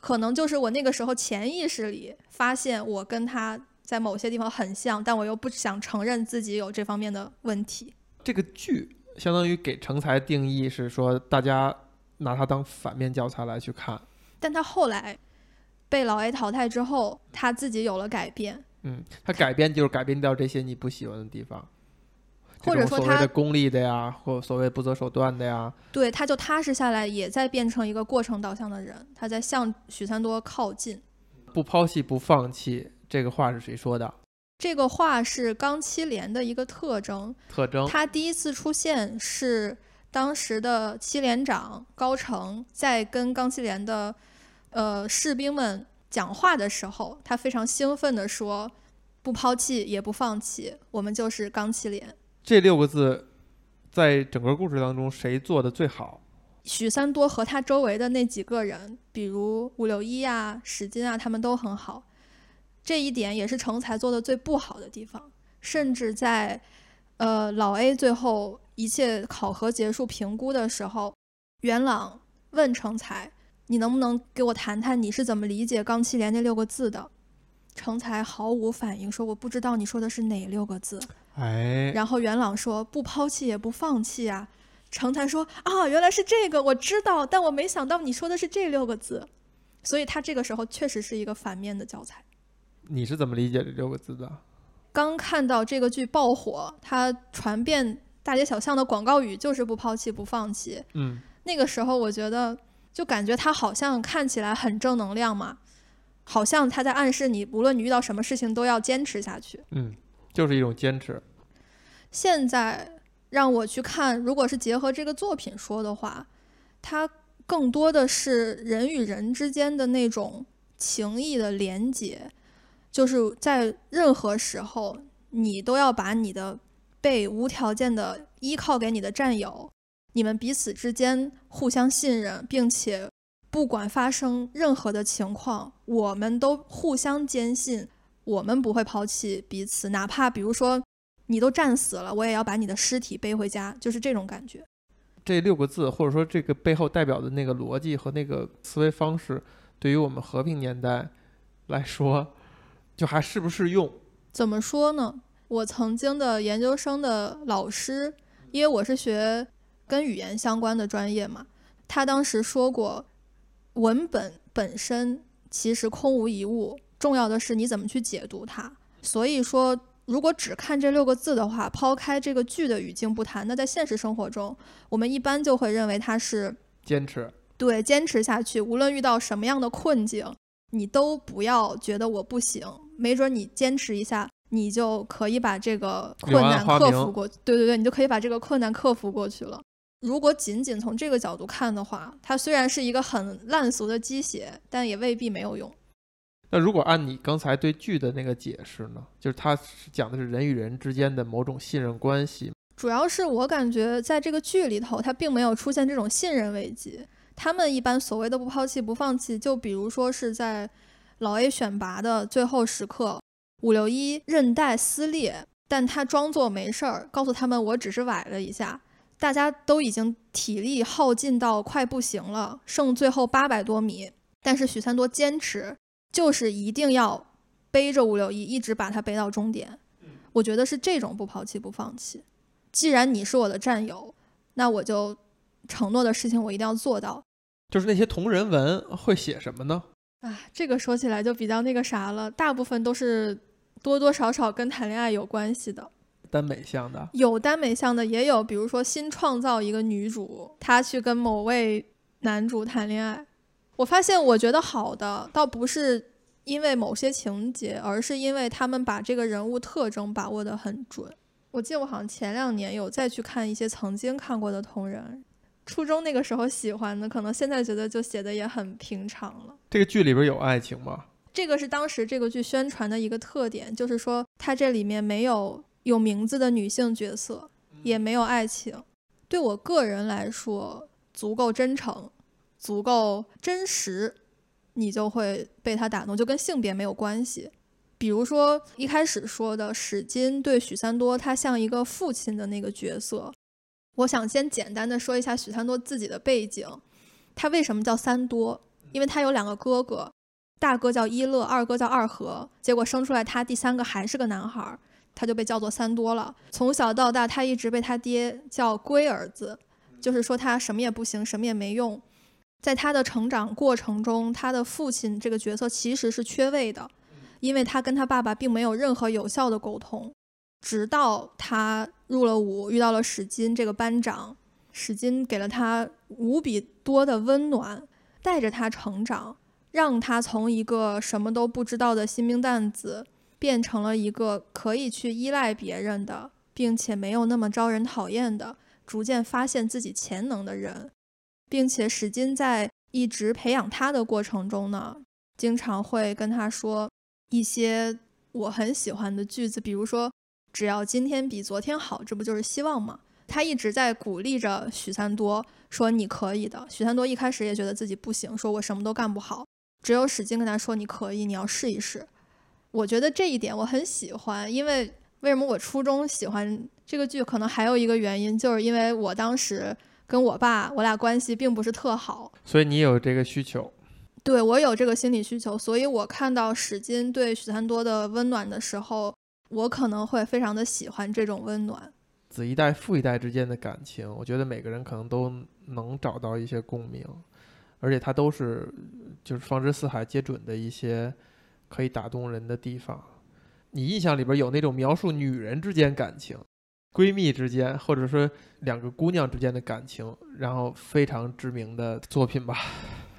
可能就是我那个时候潜意识里发现我跟他在某些地方很像，但我又不想承认自己有这方面的问题。这个剧相当于给成才定义是说，大家拿它当反面教材来去看。但他后来。被老 A 淘汰之后，他自己有了改变。嗯，他改变就是改变掉这些你不喜欢的地方，或者说他的功利的呀，或所谓不择手段的呀。对，他就踏实下来，也在变成一个过程导向的人，他在向许三多靠近。不抛弃，不放弃，这个话是谁说的？这个话是钢七连的一个特征。特征。他第一次出现是当时的七连长高成在跟钢七连的。呃，士兵们讲话的时候，他非常兴奋地说：“不抛弃也不放弃，我们就是钢七连。”这六个字，在整个故事当中，谁做的最好？许三多和他周围的那几个人，比如五六一啊、史金啊，他们都很好。这一点也是成才做的最不好的地方。甚至在呃老 A 最后一切考核结束评估的时候，元朗问成才。你能不能给我谈谈你是怎么理解“钢七连”那六个字的？成才毫无反应，说我不知道你说的是哪六个字。哎，然后元朗说不抛弃也不放弃啊。成才说啊，原来是这个，我知道，但我没想到你说的是这六个字。所以他这个时候确实是一个反面的教材。你是怎么理解这六个字的？刚看到这个剧爆火，它传遍大街小巷的广告语就是不抛弃不放弃。嗯，那个时候我觉得。就感觉他好像看起来很正能量嘛，好像他在暗示你，无论你遇到什么事情都要坚持下去。嗯，就是一种坚持。现在让我去看，如果是结合这个作品说的话，它更多的是人与人之间的那种情谊的连结，就是在任何时候，你都要把你的被无条件的依靠给你的战友。你们彼此之间互相信任，并且不管发生任何的情况，我们都互相坚信，我们不会抛弃彼此，哪怕比如说你都战死了，我也要把你的尸体背回家，就是这种感觉。这六个字，或者说这个背后代表的那个逻辑和那个思维方式，对于我们和平年代来说，就还适不适用？怎么说呢？我曾经的研究生的老师，因为我是学。跟语言相关的专业嘛，他当时说过，文本本身其实空无一物，重要的是你怎么去解读它。所以说，如果只看这六个字的话，抛开这个剧的语境不谈，那在现实生活中，我们一般就会认为它是坚持。对，坚持下去，无论遇到什么样的困境，你都不要觉得我不行，没准你坚持一下，你就可以把这个困难克服过。对对对，你就可以把这个困难克服过去了。如果仅仅从这个角度看的话，它虽然是一个很烂俗的鸡血，但也未必没有用。那如果按你刚才对剧的那个解释呢？就是它讲的是人与人之间的某种信任关系。主要是我感觉在这个剧里头，它并没有出现这种信任危机。他们一般所谓的不抛弃、不放弃，就比如说是在老 A 选拔的最后时刻，五六一韧带撕裂，但他装作没事儿，告诉他们我只是崴了一下。大家都已经体力耗尽到快不行了，剩最后八百多米，但是许三多坚持，就是一定要背着五六一，一直把他背到终点。我觉得是这种不抛弃不放弃。既然你是我的战友，那我就承诺的事情我一定要做到。就是那些同人文会写什么呢？啊，这个说起来就比较那个啥了，大部分都是多多少少跟谈恋爱有关系的。耽美向的有耽美向的，也有，比如说新创造一个女主，她去跟某位男主谈恋爱。我发现，我觉得好的倒不是因为某些情节，而是因为他们把这个人物特征把握得很准。我记得我好像前两年有再去看一些曾经看过的同人，初中那个时候喜欢的，可能现在觉得就写的也很平常了。这个剧里边有爱情吗？这个是当时这个剧宣传的一个特点，就是说它这里面没有。有名字的女性角色，也没有爱情。对我个人来说，足够真诚，足够真实，你就会被他打动，就跟性别没有关系。比如说一开始说的史金对许三多，他像一个父亲的那个角色。我想先简单的说一下许三多自己的背景，他为什么叫三多？因为他有两个哥哥，大哥叫一乐，二哥叫二和，结果生出来他第三个还是个男孩。他就被叫做三多了。从小到大，他一直被他爹叫龟儿子，就是说他什么也不行，什么也没用。在他的成长过程中，他的父亲这个角色其实是缺位的，因为他跟他爸爸并没有任何有效的沟通。直到他入了伍，遇到了史金这个班长，史金给了他无比多的温暖，带着他成长，让他从一个什么都不知道的新兵蛋子。变成了一个可以去依赖别人的，并且没有那么招人讨厌的，逐渐发现自己潜能的人，并且史金在一直培养他的过程中呢，经常会跟他说一些我很喜欢的句子，比如说“只要今天比昨天好，这不就是希望吗？”他一直在鼓励着许三多说：“你可以的。”许三多一开始也觉得自己不行，说我什么都干不好，只有史金跟他说：“你可以，你要试一试。”我觉得这一点我很喜欢，因为为什么我初中喜欢这个剧？可能还有一个原因，就是因为我当时跟我爸，我俩关系并不是特好，所以你有这个需求。对我有这个心理需求，所以我看到史金对许三多的温暖的时候，我可能会非常的喜欢这种温暖。子一代、父一代之间的感情，我觉得每个人可能都能找到一些共鸣，而且它都是就是方知四海皆准的一些。可以打动人的地方，你印象里边有那种描述女人之间感情、闺蜜之间，或者说两个姑娘之间的感情，然后非常知名的作品吧？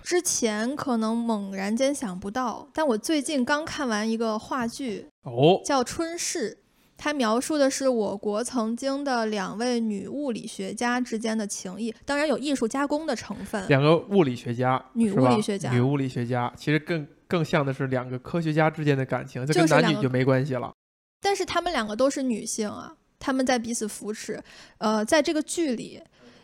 之前可能猛然间想不到，但我最近刚看完一个话剧，哦，叫《春逝》。它描述的是我国曾经的两位女物理学家之间的情谊，当然有艺术加工的成分。两个物理学家，女物理学家，女物理学家，其实更更像的是两个科学家之间的感情，这跟男女就没关系了。但是他们两个都是女性啊，他们在彼此扶持。呃，在这个剧里，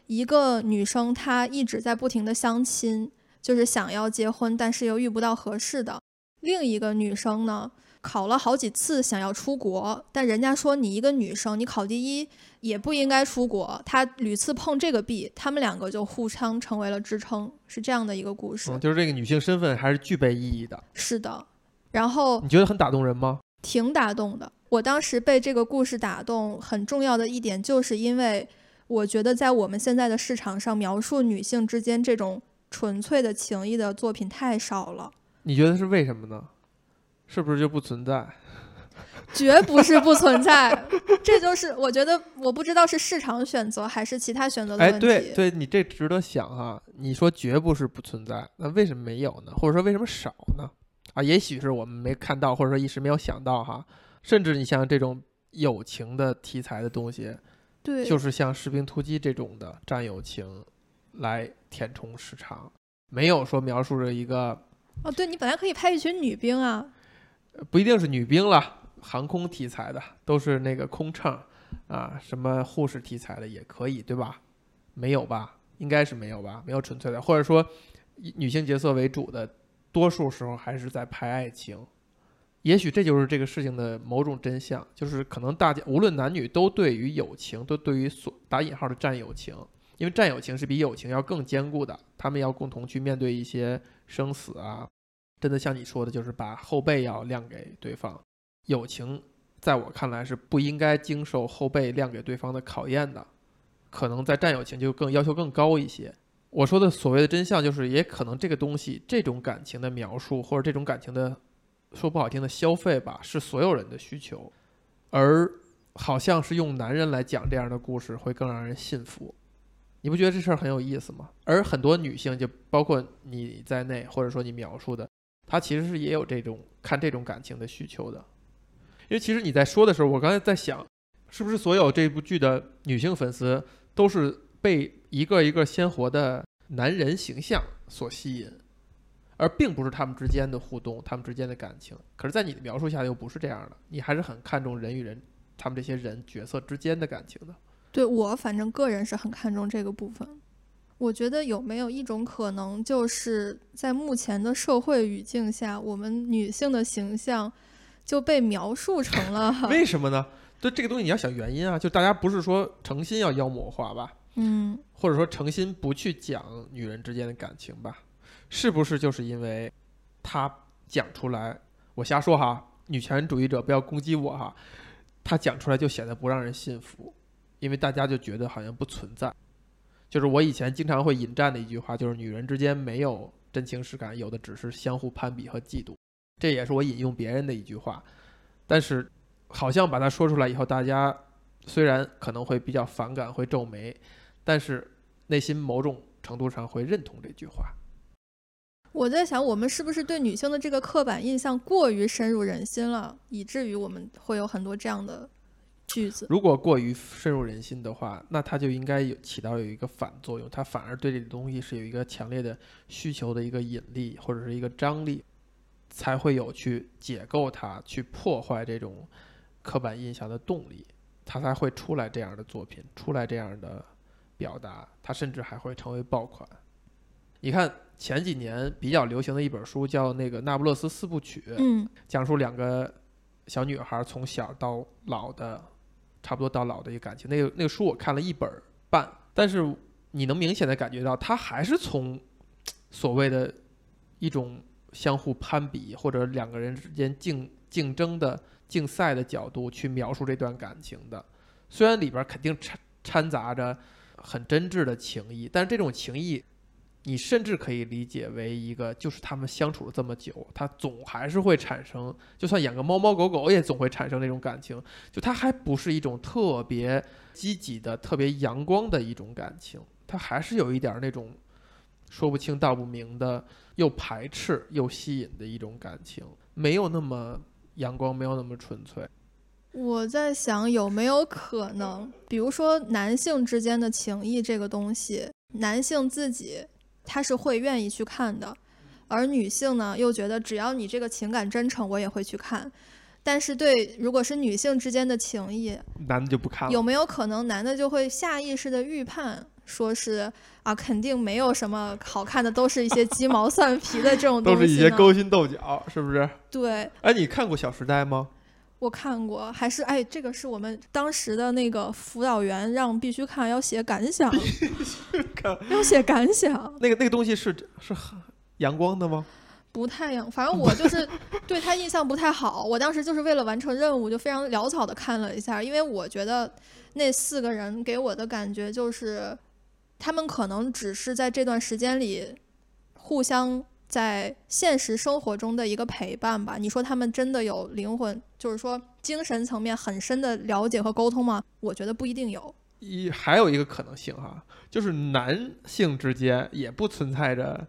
一个女生她一直在不停的相亲，就是想要结婚，但是又遇不到合适的。另一个女生呢？考了好几次想要出国，但人家说你一个女生，你考第一也不应该出国。她屡次碰这个壁，他们两个就互相成为了支撑，是这样的一个故事。就是这个女性身份还是具备意义的。是的，然后你觉得很打动人吗？挺打动的。我当时被这个故事打动，很重要的一点就是因为我觉得在我们现在的市场上，描述女性之间这种纯粹的情谊的作品太少了。你觉得是为什么呢？是不是就不存在？绝不是不存在，这就是我觉得，我不知道是市场选择还是其他选择的问题。哎，对，对你这值得想哈。你说绝不是不存在，那为什么没有呢？或者说为什么少呢？啊，也许是我们没看到，或者说一时没有想到哈。甚至你像这种友情的题材的东西，对，就是像《士兵突击》这种的战友情来填充时长，没有说描述着一个。哦，对你本来可以拍一群女兵啊。不一定是女兵了，航空题材的都是那个空乘，啊，什么护士题材的也可以，对吧？没有吧？应该是没有吧？没有纯粹的，或者说以女性角色为主的多数时候还是在拍爱情。也许这就是这个事情的某种真相，就是可能大家无论男女都对于友情，都对于所打引号的战友情，因为战友情是比友情要更坚固的，他们要共同去面对一些生死啊，真的像你说的，就是把后背要亮给对方。友情在我看来是不应该经受后背亮给对方的考验的，可能在战友情就更要求更高一些。我说的所谓的真相，就是也可能这个东西，这种感情的描述或者这种感情的。说不好听的消费吧，是所有人的需求，而好像是用男人来讲这样的故事会更让人信服。你不觉得这事儿很有意思吗？而很多女性，就包括你在内，或者说你描述的，她其实是也有这种看这种感情的需求的。因为其实你在说的时候，我刚才在想，是不是所有这部剧的女性粉丝都是被一个一个鲜活的男人形象所吸引？而并不是他们之间的互动，他们之间的感情。可是，在你的描述下又不是这样的，你还是很看重人与人，他们这些人角色之间的感情的。对我，反正个人是很看重这个部分。我觉得有没有一种可能，就是在目前的社会语境下，我们女性的形象就被描述成了？为什么呢？就这个东西你要想原因啊，就大家不是说诚心要妖魔化吧？嗯，或者说诚心不去讲女人之间的感情吧？是不是就是因为，他讲出来，我瞎说哈，女权主义者不要攻击我哈，他讲出来就显得不让人信服，因为大家就觉得好像不存在。就是我以前经常会引战的一句话，就是女人之间没有真情实感，有的只是相互攀比和嫉妒。这也是我引用别人的一句话，但是好像把它说出来以后，大家虽然可能会比较反感，会皱眉，但是内心某种程度上会认同这句话。我在想，我们是不是对女性的这个刻板印象过于深入人心了，以至于我们会有很多这样的句子？如果过于深入人心的话，那它就应该有起到有一个反作用，它反而对这个东西是有一个强烈的需求的一个引力或者是一个张力，才会有去解构它、去破坏这种刻板印象的动力，它才会出来这样的作品，出来这样的表达，它甚至还会成为爆款。你看。前几年比较流行的一本书叫那个《那不勒斯四部曲》，嗯，讲述两个小女孩从小到老的，差不多到老的一个感情。那个那个书我看了一本半，但是你能明显的感觉到，它还是从所谓的一种相互攀比或者两个人之间竞竞争的竞赛的角度去描述这段感情的。虽然里边肯定掺掺杂着很真挚的情谊，但是这种情谊。你甚至可以理解为一个，就是他们相处了这么久，他总还是会产生，就算养个猫猫狗狗，也总会产生那种感情。就他还不是一种特别积极的、特别阳光的一种感情，他还是有一点那种说不清道不明的，又排斥又吸引的一种感情，没有那么阳光，没有那么纯粹。我在想，有没有可能，比如说男性之间的情谊这个东西，男性自己。他是会愿意去看的，而女性呢，又觉得只要你这个情感真诚，我也会去看。但是对，如果是女性之间的情谊，男的就不看了。有没有可能男的就会下意识的预判，说是啊，肯定没有什么好看的，都是一些鸡毛蒜皮的这种 东西，都是一些勾心斗角，是不是？对。哎，你看过《小时代》吗？我看过，还是哎，这个是我们当时的那个辅导员让必须看，要写感想，要写感想。那个那个东西是是很阳光的吗？不太阳，反正我就是对他印象不太好。我当时就是为了完成任务，就非常潦草的看了一下，因为我觉得那四个人给我的感觉就是，他们可能只是在这段时间里互相。在现实生活中的一个陪伴吧，你说他们真的有灵魂，就是说精神层面很深的了解和沟通吗？我觉得不一定有。一还有一个可能性哈，就是男性之间也不存在着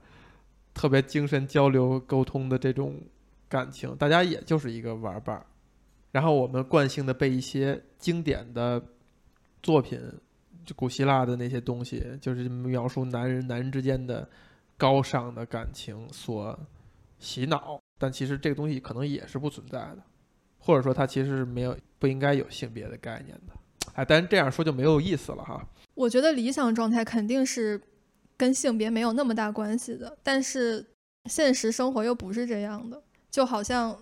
特别精神交流沟通的这种感情，大家也就是一个玩伴儿。然后我们惯性的被一些经典的作品，就古希腊的那些东西，就是描述男人男人之间的。高尚的感情所洗脑，但其实这个东西可能也是不存在的，或者说它其实是没有不应该有性别的概念的。哎，但是这样说就没有意思了哈。我觉得理想状态肯定是跟性别没有那么大关系的，但是现实生活又不是这样的，就好像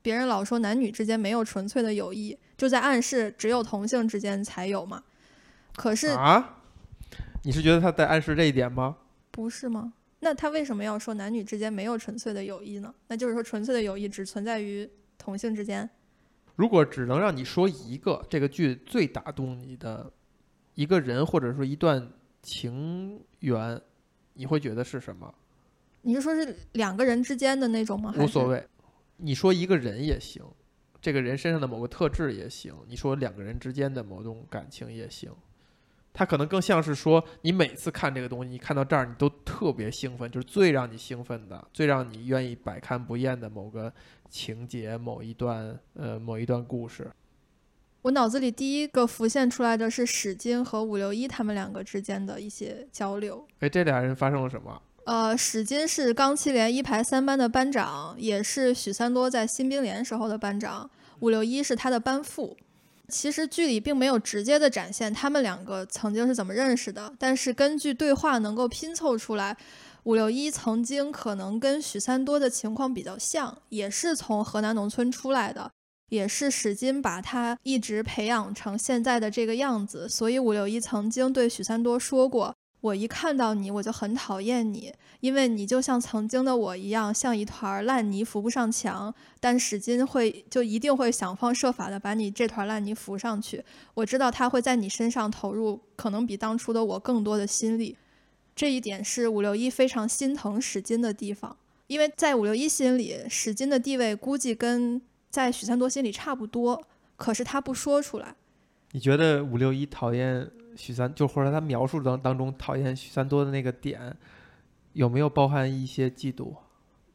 别人老说男女之间没有纯粹的友谊，就在暗示只有同性之间才有嘛。可是啊，你是觉得他在暗示这一点吗？不是吗？那他为什么要说男女之间没有纯粹的友谊呢？那就是说纯粹的友谊只存在于同性之间。如果只能让你说一个这个剧最打动你的一个人或者说一段情缘，你会觉得是什么？你是说是两个人之间的那种吗？无所谓，你说一个人也行，这个人身上的某个特质也行，你说两个人之间的某种感情也行。他可能更像是说，你每次看这个东西，你看到这儿，你都特别兴奋，就是最让你兴奋的，最让你愿意百看不厌的某个情节、某一段呃某一段故事。我脑子里第一个浮现出来的是史金和伍六一他们两个之间的一些交流。哎，这俩人发生了什么？呃，史金是钢七连一排三班的班长，也是许三多在新兵连时候的班长。伍六一是他的班副。其实剧里并没有直接的展现他们两个曾经是怎么认识的，但是根据对话能够拼凑出来，伍六一曾经可能跟许三多的情况比较像，也是从河南农村出来的，也是史金把他一直培养成现在的这个样子，所以伍六一曾经对许三多说过。我一看到你，我就很讨厌你，因为你就像曾经的我一样，像一团烂泥扶不上墙。但史金会就一定会想方设法的把你这团烂泥扶上去。我知道他会在你身上投入可能比当初的我更多的心力，这一点是伍六一非常心疼史金的地方。因为在伍六一心里，史金的地位估计跟在许三多心里差不多，可是他不说出来。你觉得伍六一讨厌？许三就或者他描述当当中讨厌许三多的那个点，有没有包含一些嫉妒？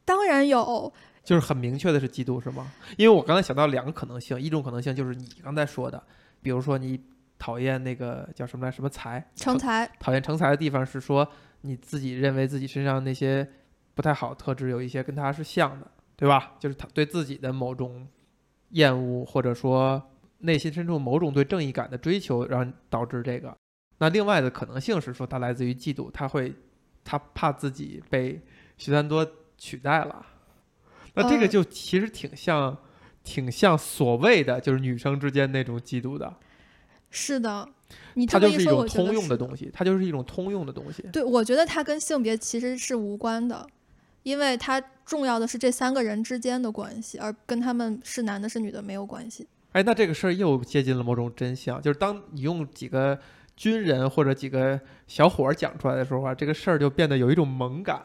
当然有，就是很明确的是嫉妒，是吗？因为我刚才想到两个可能性，一种可能性就是你刚才说的，比如说你讨厌那个叫什么来什么才成才，讨厌成才的地方是说你自己认为自己身上那些不太好特质有一些跟他是像的，对吧？就是他对自己的某种厌恶，或者说。内心深处某种对正义感的追求，然后导致这个。那另外的可能性是说，他来自于嫉妒，他会，他怕自己被许三多取代了。那这个就其实挺像，挺像所谓的就是女生之间那种嫉妒的。是的，你它就是一种通用的东西，它就是一种通用的东西。对，我觉得它跟性别其实是无关的，因为它重要的是这三个人之间的关系，而跟他们是男的是女的没有关系。哎，那这个事儿又接近了某种真相，就是当你用几个军人或者几个小伙儿讲出来的时候啊，这个事儿就变得有一种萌感，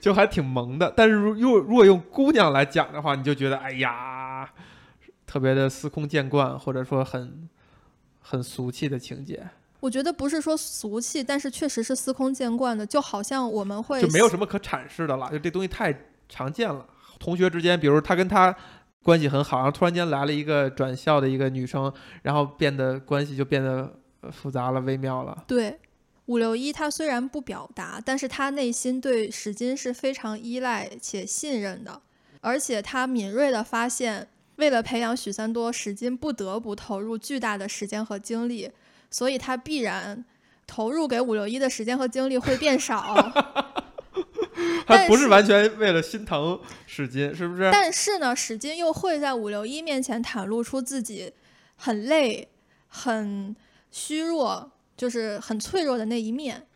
就还挺萌的。但是如如如果用姑娘来讲的话，你就觉得哎呀，特别的司空见惯，或者说很很俗气的情节。我觉得不是说俗气，但是确实是司空见惯的，就好像我们会就没有什么可阐释的了，就这东西太常见了。同学之间，比如他跟他。关系很好，然后突然间来了一个转校的一个女生，然后变得关系就变得复杂了、微妙了。对，五六一他虽然不表达，但是他内心对史金是非常依赖且信任的，而且他敏锐地发现，为了培养许三多，史金不得不投入巨大的时间和精力，所以他必然投入给五六一的时间和精力会变少。他不是完全为了心疼史金，是不是？但是呢，史金又会在五六一面前袒露出自己很累、很虚弱，就是很脆弱的那一面。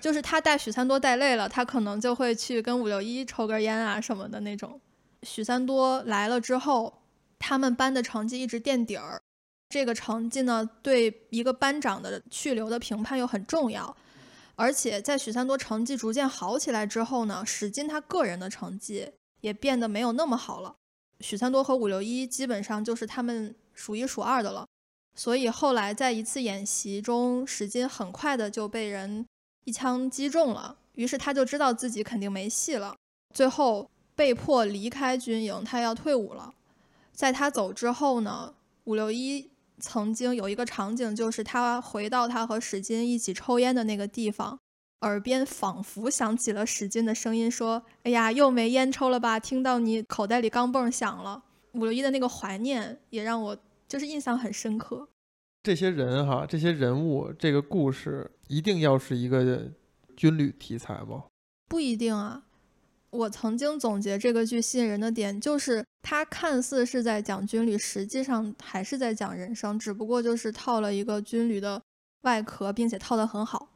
就是他带许三多带累了，他可能就会去跟五六一抽根烟啊什么的那种。许三多来了之后，他们班的成绩一直垫底儿，这个成绩呢，对一个班长的去留的评判又很重要。而且在许三多成绩逐渐好起来之后呢，史金他个人的成绩也变得没有那么好了。许三多和五六一基本上就是他们数一数二的了。所以后来在一次演习中，史金很快的就被人一枪击中了，于是他就知道自己肯定没戏了，最后被迫离开军营，他要退伍了。在他走之后呢，五六一。曾经有一个场景，就是他回到他和史金一起抽烟的那个地方，耳边仿佛响起了史金的声音，说：“哎呀，又没烟抽了吧？听到你口袋里钢镚响了。”五六一的那个怀念也让我就是印象很深刻。这些人哈，这些人物，这个故事一定要是一个军旅题材吗？不一定啊。我曾经总结这个剧吸引人的点，就是它看似是在讲军旅，实际上还是在讲人生，只不过就是套了一个军旅的外壳，并且套得很好。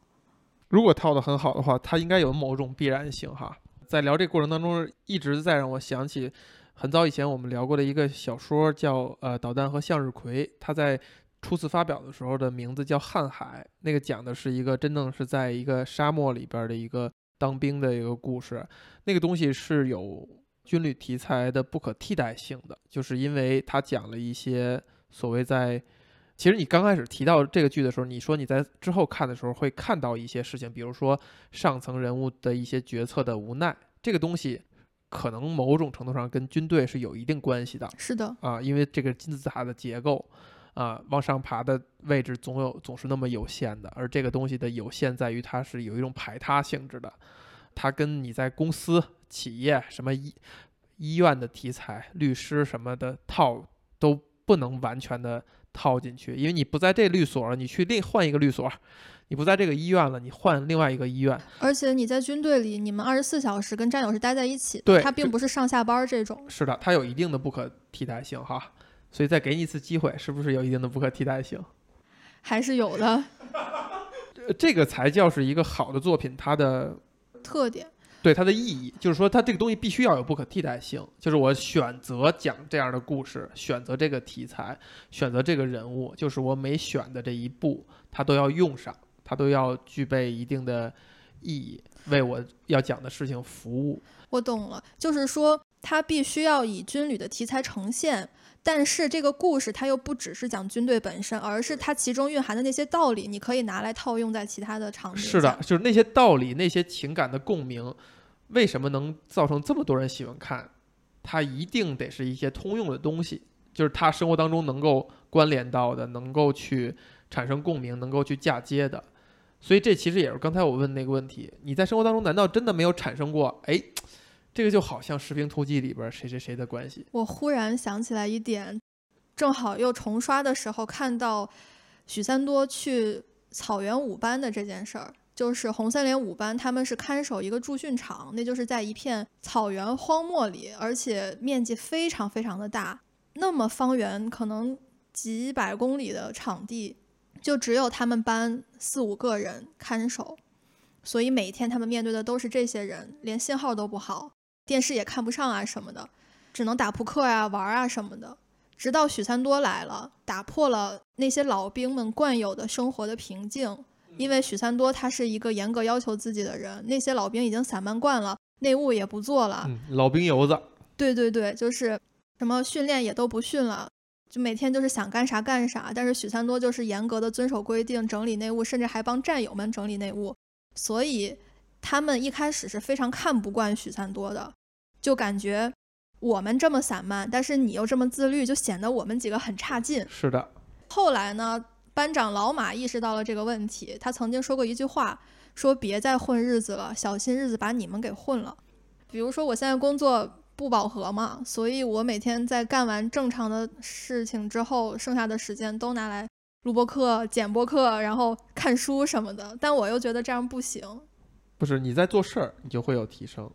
如果套得很好的话，它应该有某种必然性哈。在聊这个过程当中，一直在让我想起很早以前我们聊过的一个小说，叫呃《导弹和向日葵》，它在初次发表的时候的名字叫《瀚海》，那个讲的是一个真正是在一个沙漠里边的一个。当兵的一个故事，那个东西是有军旅题材的不可替代性的，就是因为它讲了一些所谓在，其实你刚开始提到这个剧的时候，你说你在之后看的时候会看到一些事情，比如说上层人物的一些决策的无奈，这个东西可能某种程度上跟军队是有一定关系的。是的，啊，因为这个金字塔的结构。啊，往上爬的位置总有总是那么有限的，而这个东西的有限在于它是有一种排他性质的，它跟你在公司、企业、什么医医院的题材、律师什么的套都不能完全的套进去，因为你不在这律所，你去另换一个律所；你不在这个医院了，你换另外一个医院。而且你在军队里，你们二十四小时跟战友是待在一起，对，它并不是上下班这种。是的，它有一定的不可替代性哈。所以再给你一次机会，是不是有一定的不可替代性？还是有的。这个才叫是一个好的作品，它的特点，对它的意义，就是说它这个东西必须要有不可替代性。就是我选择讲这样的故事，选择这个题材，选择这个人物，就是我每选的这一步，它都要用上，它都要具备一定的意义，为我要讲的事情服务。我懂了，就是说它必须要以军旅的题材呈现。但是这个故事它又不只是讲军队本身，而是它其中蕴含的那些道理，你可以拿来套用在其他的场景。是的，就是那些道理、那些情感的共鸣，为什么能造成这么多人喜欢看？它一定得是一些通用的东西，就是他生活当中能够关联到的，能够去产生共鸣，能够去嫁接的。所以这其实也是刚才我问那个问题：你在生活当中难道真的没有产生过？哎。这个就好像《士兵突击》里边谁谁谁的关系。我忽然想起来一点，正好又重刷的时候看到许三多去草原五班的这件事儿，就是红三连五班，他们是看守一个驻训场，那就是在一片草原荒漠里，而且面积非常非常的大，那么方圆可能几百公里的场地，就只有他们班四五个人看守，所以每天他们面对的都是这些人，连信号都不好。电视也看不上啊什么的，只能打扑克啊玩啊什么的。直到许三多来了，打破了那些老兵们惯有的生活的平静。因为许三多他是一个严格要求自己的人，那些老兵已经散漫惯了，内务也不做了。老兵油子。对对对，就是什么训练也都不训了，就每天就是想干啥干啥。但是许三多就是严格的遵守规定，整理内务，甚至还帮战友们整理内务。所以。他们一开始是非常看不惯许三多的，就感觉我们这么散漫，但是你又这么自律，就显得我们几个很差劲。是的。后来呢，班长老马意识到了这个问题，他曾经说过一句话，说别再混日子了，小心日子把你们给混了。比如说我现在工作不饱和嘛，所以我每天在干完正常的事情之后，剩下的时间都拿来录播课、剪播课，然后看书什么的。但我又觉得这样不行。不是你在做事儿，你就会有提升。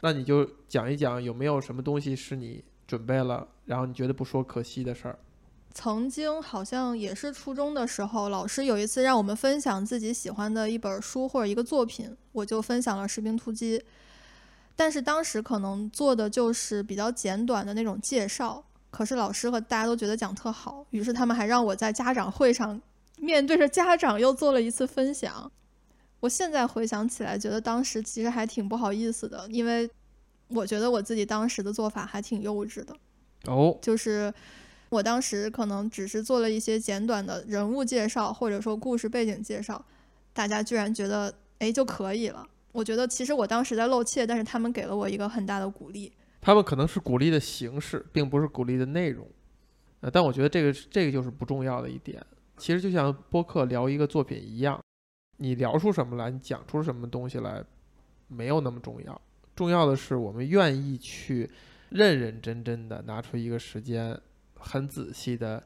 那你就讲一讲有没有什么东西是你准备了，然后你觉得不说可惜的事儿。曾经好像也是初中的时候，老师有一次让我们分享自己喜欢的一本书或者一个作品，我就分享了《士兵突击》。但是当时可能做的就是比较简短的那种介绍，可是老师和大家都觉得讲特好，于是他们还让我在家长会上面对着家长又做了一次分享。我现在回想起来，觉得当时其实还挺不好意思的，因为我觉得我自己当时的做法还挺幼稚的。哦，就是我当时可能只是做了一些简短的人物介绍，或者说故事背景介绍，大家居然觉得哎就可以了。我觉得其实我当时在露怯，但是他们给了我一个很大的鼓励。他们可能是鼓励的形式，并不是鼓励的内容。呃，但我觉得这个这个就是不重要的一点。其实就像播客聊一个作品一样。你聊出什么来，你讲出什么东西来，没有那么重要。重要的是，我们愿意去认认真真的拿出一个时间，很仔细的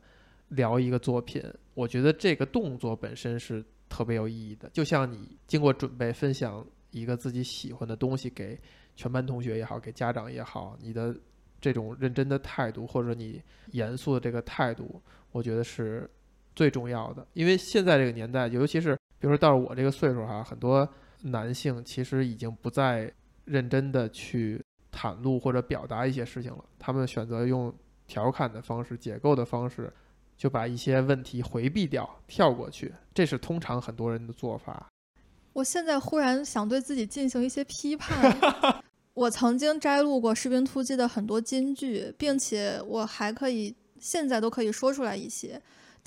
聊一个作品。我觉得这个动作本身是特别有意义的。就像你经过准备分享一个自己喜欢的东西给全班同学也好，给家长也好，你的这种认真的态度或者你严肃的这个态度，我觉得是最重要的。因为现在这个年代，尤其是比如说到了我这个岁数哈，很多男性其实已经不再认真的去袒露或者表达一些事情了，他们选择用调侃的方式、解构的方式，就把一些问题回避掉、跳过去，这是通常很多人的做法。我现在忽然想对自己进行一些批判。我曾经摘录过《士兵突击》的很多金句，并且我还可以现在都可以说出来一些。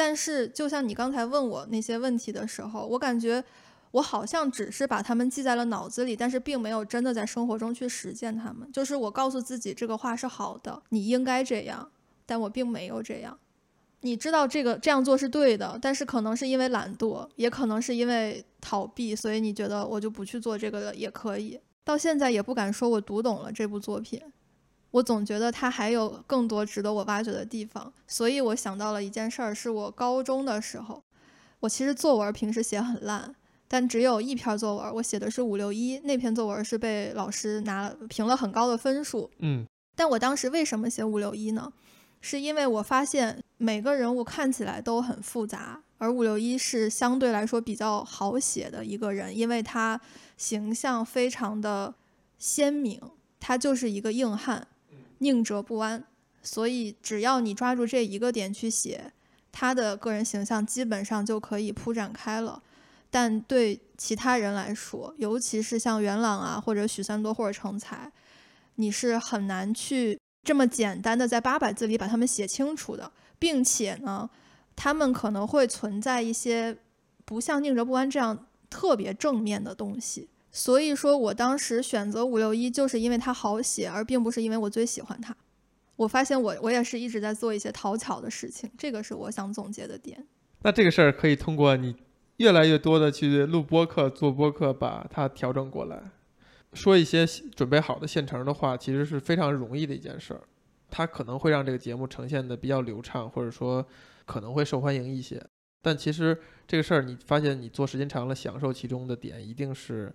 但是，就像你刚才问我那些问题的时候，我感觉我好像只是把他们记在了脑子里，但是并没有真的在生活中去实践他们。就是我告诉自己这个话是好的，你应该这样，但我并没有这样。你知道这个这样做是对的，但是可能是因为懒惰，也可能是因为逃避，所以你觉得我就不去做这个了，也可以。到现在也不敢说我读懂了这部作品，我总觉得它还有更多值得我挖掘的地方。所以我想到了一件事儿，是我高中的时候，我其实作文平时写很烂，但只有一篇作文，我写的是五六一，那篇作文是被老师拿评了很高的分数。嗯，但我当时为什么写五六一呢？是因为我发现每个人物看起来都很复杂，而五六一是相对来说比较好写的一个人，因为他形象非常的鲜明，他就是一个硬汉，宁折不弯。所以只要你抓住这一个点去写，他的个人形象基本上就可以铺展开了。但对其他人来说，尤其是像元朗啊，或者许三多或者成才，你是很难去。这么简单的在八百字里把他们写清楚的，并且呢，他们可能会存在一些不像宁折不弯这样特别正面的东西。所以说我当时选择五六一，就是因为它好写，而并不是因为我最喜欢它。我发现我我也是一直在做一些讨巧的事情，这个是我想总结的点。那这个事儿可以通过你越来越多的去录播客、做播客，把它调整过来。说一些准备好的现成的话，其实是非常容易的一件事儿。它可能会让这个节目呈现的比较流畅，或者说可能会受欢迎一些。但其实这个事儿，你发现你做时间长了，享受其中的点一定是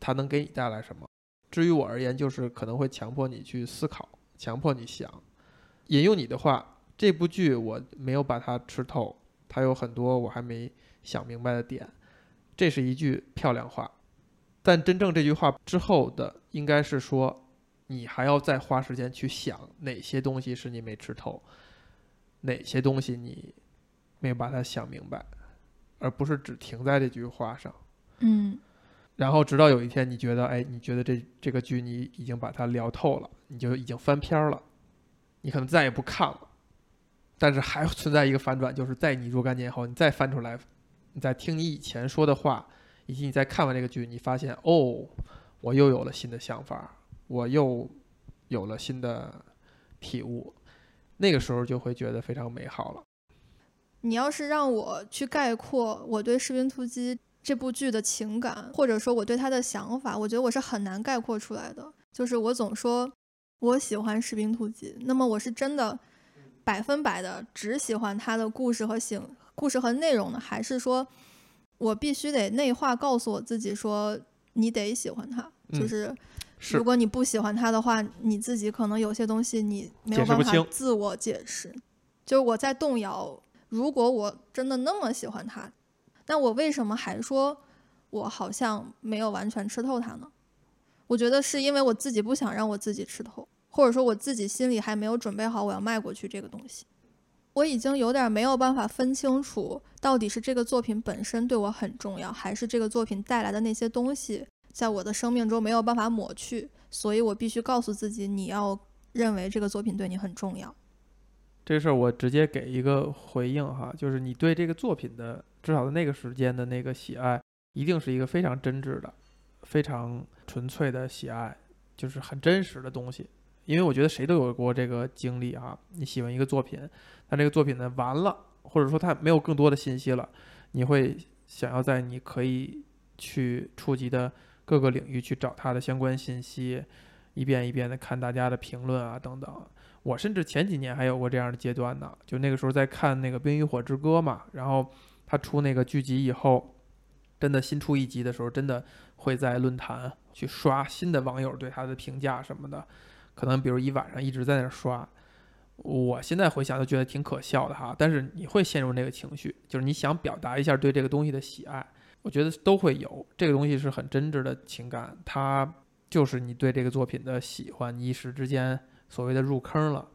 它能给你带来什么。至于我而言，就是可能会强迫你去思考，强迫你想。引用你的话，这部剧我没有把它吃透，它有很多我还没想明白的点。这是一句漂亮话。但真正这句话之后的，应该是说，你还要再花时间去想哪些东西是你没吃透，哪些东西你没有把它想明白，而不是只停在这句话上。嗯。然后直到有一天，你觉得，哎，你觉得这这个剧你已经把它聊透了，你就已经翻篇了，你可能再也不看了。但是还存在一个反转，就是在你若干年后，你再翻出来，你再听你以前说的话。以及你在看完这个剧，你发现哦，我又有了新的想法，我又有了新的体悟，那个时候就会觉得非常美好了。你要是让我去概括我对《士兵突击》这部剧的情感，或者说我对他的想法，我觉得我是很难概括出来的。就是我总说我喜欢《士兵突击》，那么我是真的百分百的只喜欢他的故事和形故事和内容呢，还是说？我必须得内化告诉我自己说，你得喜欢他，就是如果你不喜欢他的话，你自己可能有些东西你没有办法自我解释。就是我在动摇，如果我真的那么喜欢他，那我为什么还说我好像没有完全吃透它呢？我觉得是因为我自己不想让我自己吃透，或者说我自己心里还没有准备好我要迈过去这个东西。我已经有点没有办法分清楚，到底是这个作品本身对我很重要，还是这个作品带来的那些东西在我的生命中没有办法抹去，所以我必须告诉自己，你要认为这个作品对你很重要。这事儿我直接给一个回应哈，就是你对这个作品的至少在那个时间的那个喜爱，一定是一个非常真挚的、非常纯粹的喜爱，就是很真实的东西。因为我觉得谁都有过这个经历啊，你喜欢一个作品，但这个作品呢完了，或者说它没有更多的信息了，你会想要在你可以去触及的各个领域去找它的相关信息，一遍一遍的看大家的评论啊等等。我甚至前几年还有过这样的阶段呢，就那个时候在看那个《冰与火之歌》嘛，然后他出那个剧集以后，真的新出一集的时候，真的会在论坛去刷新的网友对他的评价什么的，可能比如一晚上一直在那儿刷。我现在回想都觉得挺可笑的哈，但是你会陷入那个情绪，就是你想表达一下对这个东西的喜爱，我觉得都会有。这个东西是很真挚的情感，它就是你对这个作品的喜欢，你一时之间所谓的入坑了，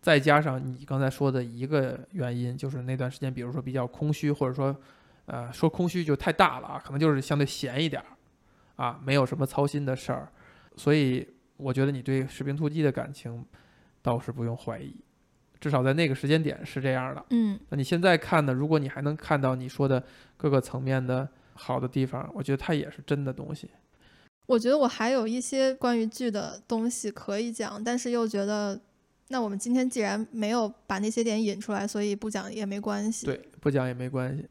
再加上你刚才说的一个原因，就是那段时间，比如说比较空虚，或者说，呃，说空虚就太大了啊，可能就是相对闲一点儿，啊，没有什么操心的事儿，所以我觉得你对《士兵突击》的感情倒是不用怀疑。至少在那个时间点是这样的。嗯，那你现在看呢？如果你还能看到你说的各个层面的好的地方，我觉得它也是真的东西。我觉得我还有一些关于剧的东西可以讲，但是又觉得，那我们今天既然没有把那些点引出来，所以不讲也没关系。对，不讲也没关系。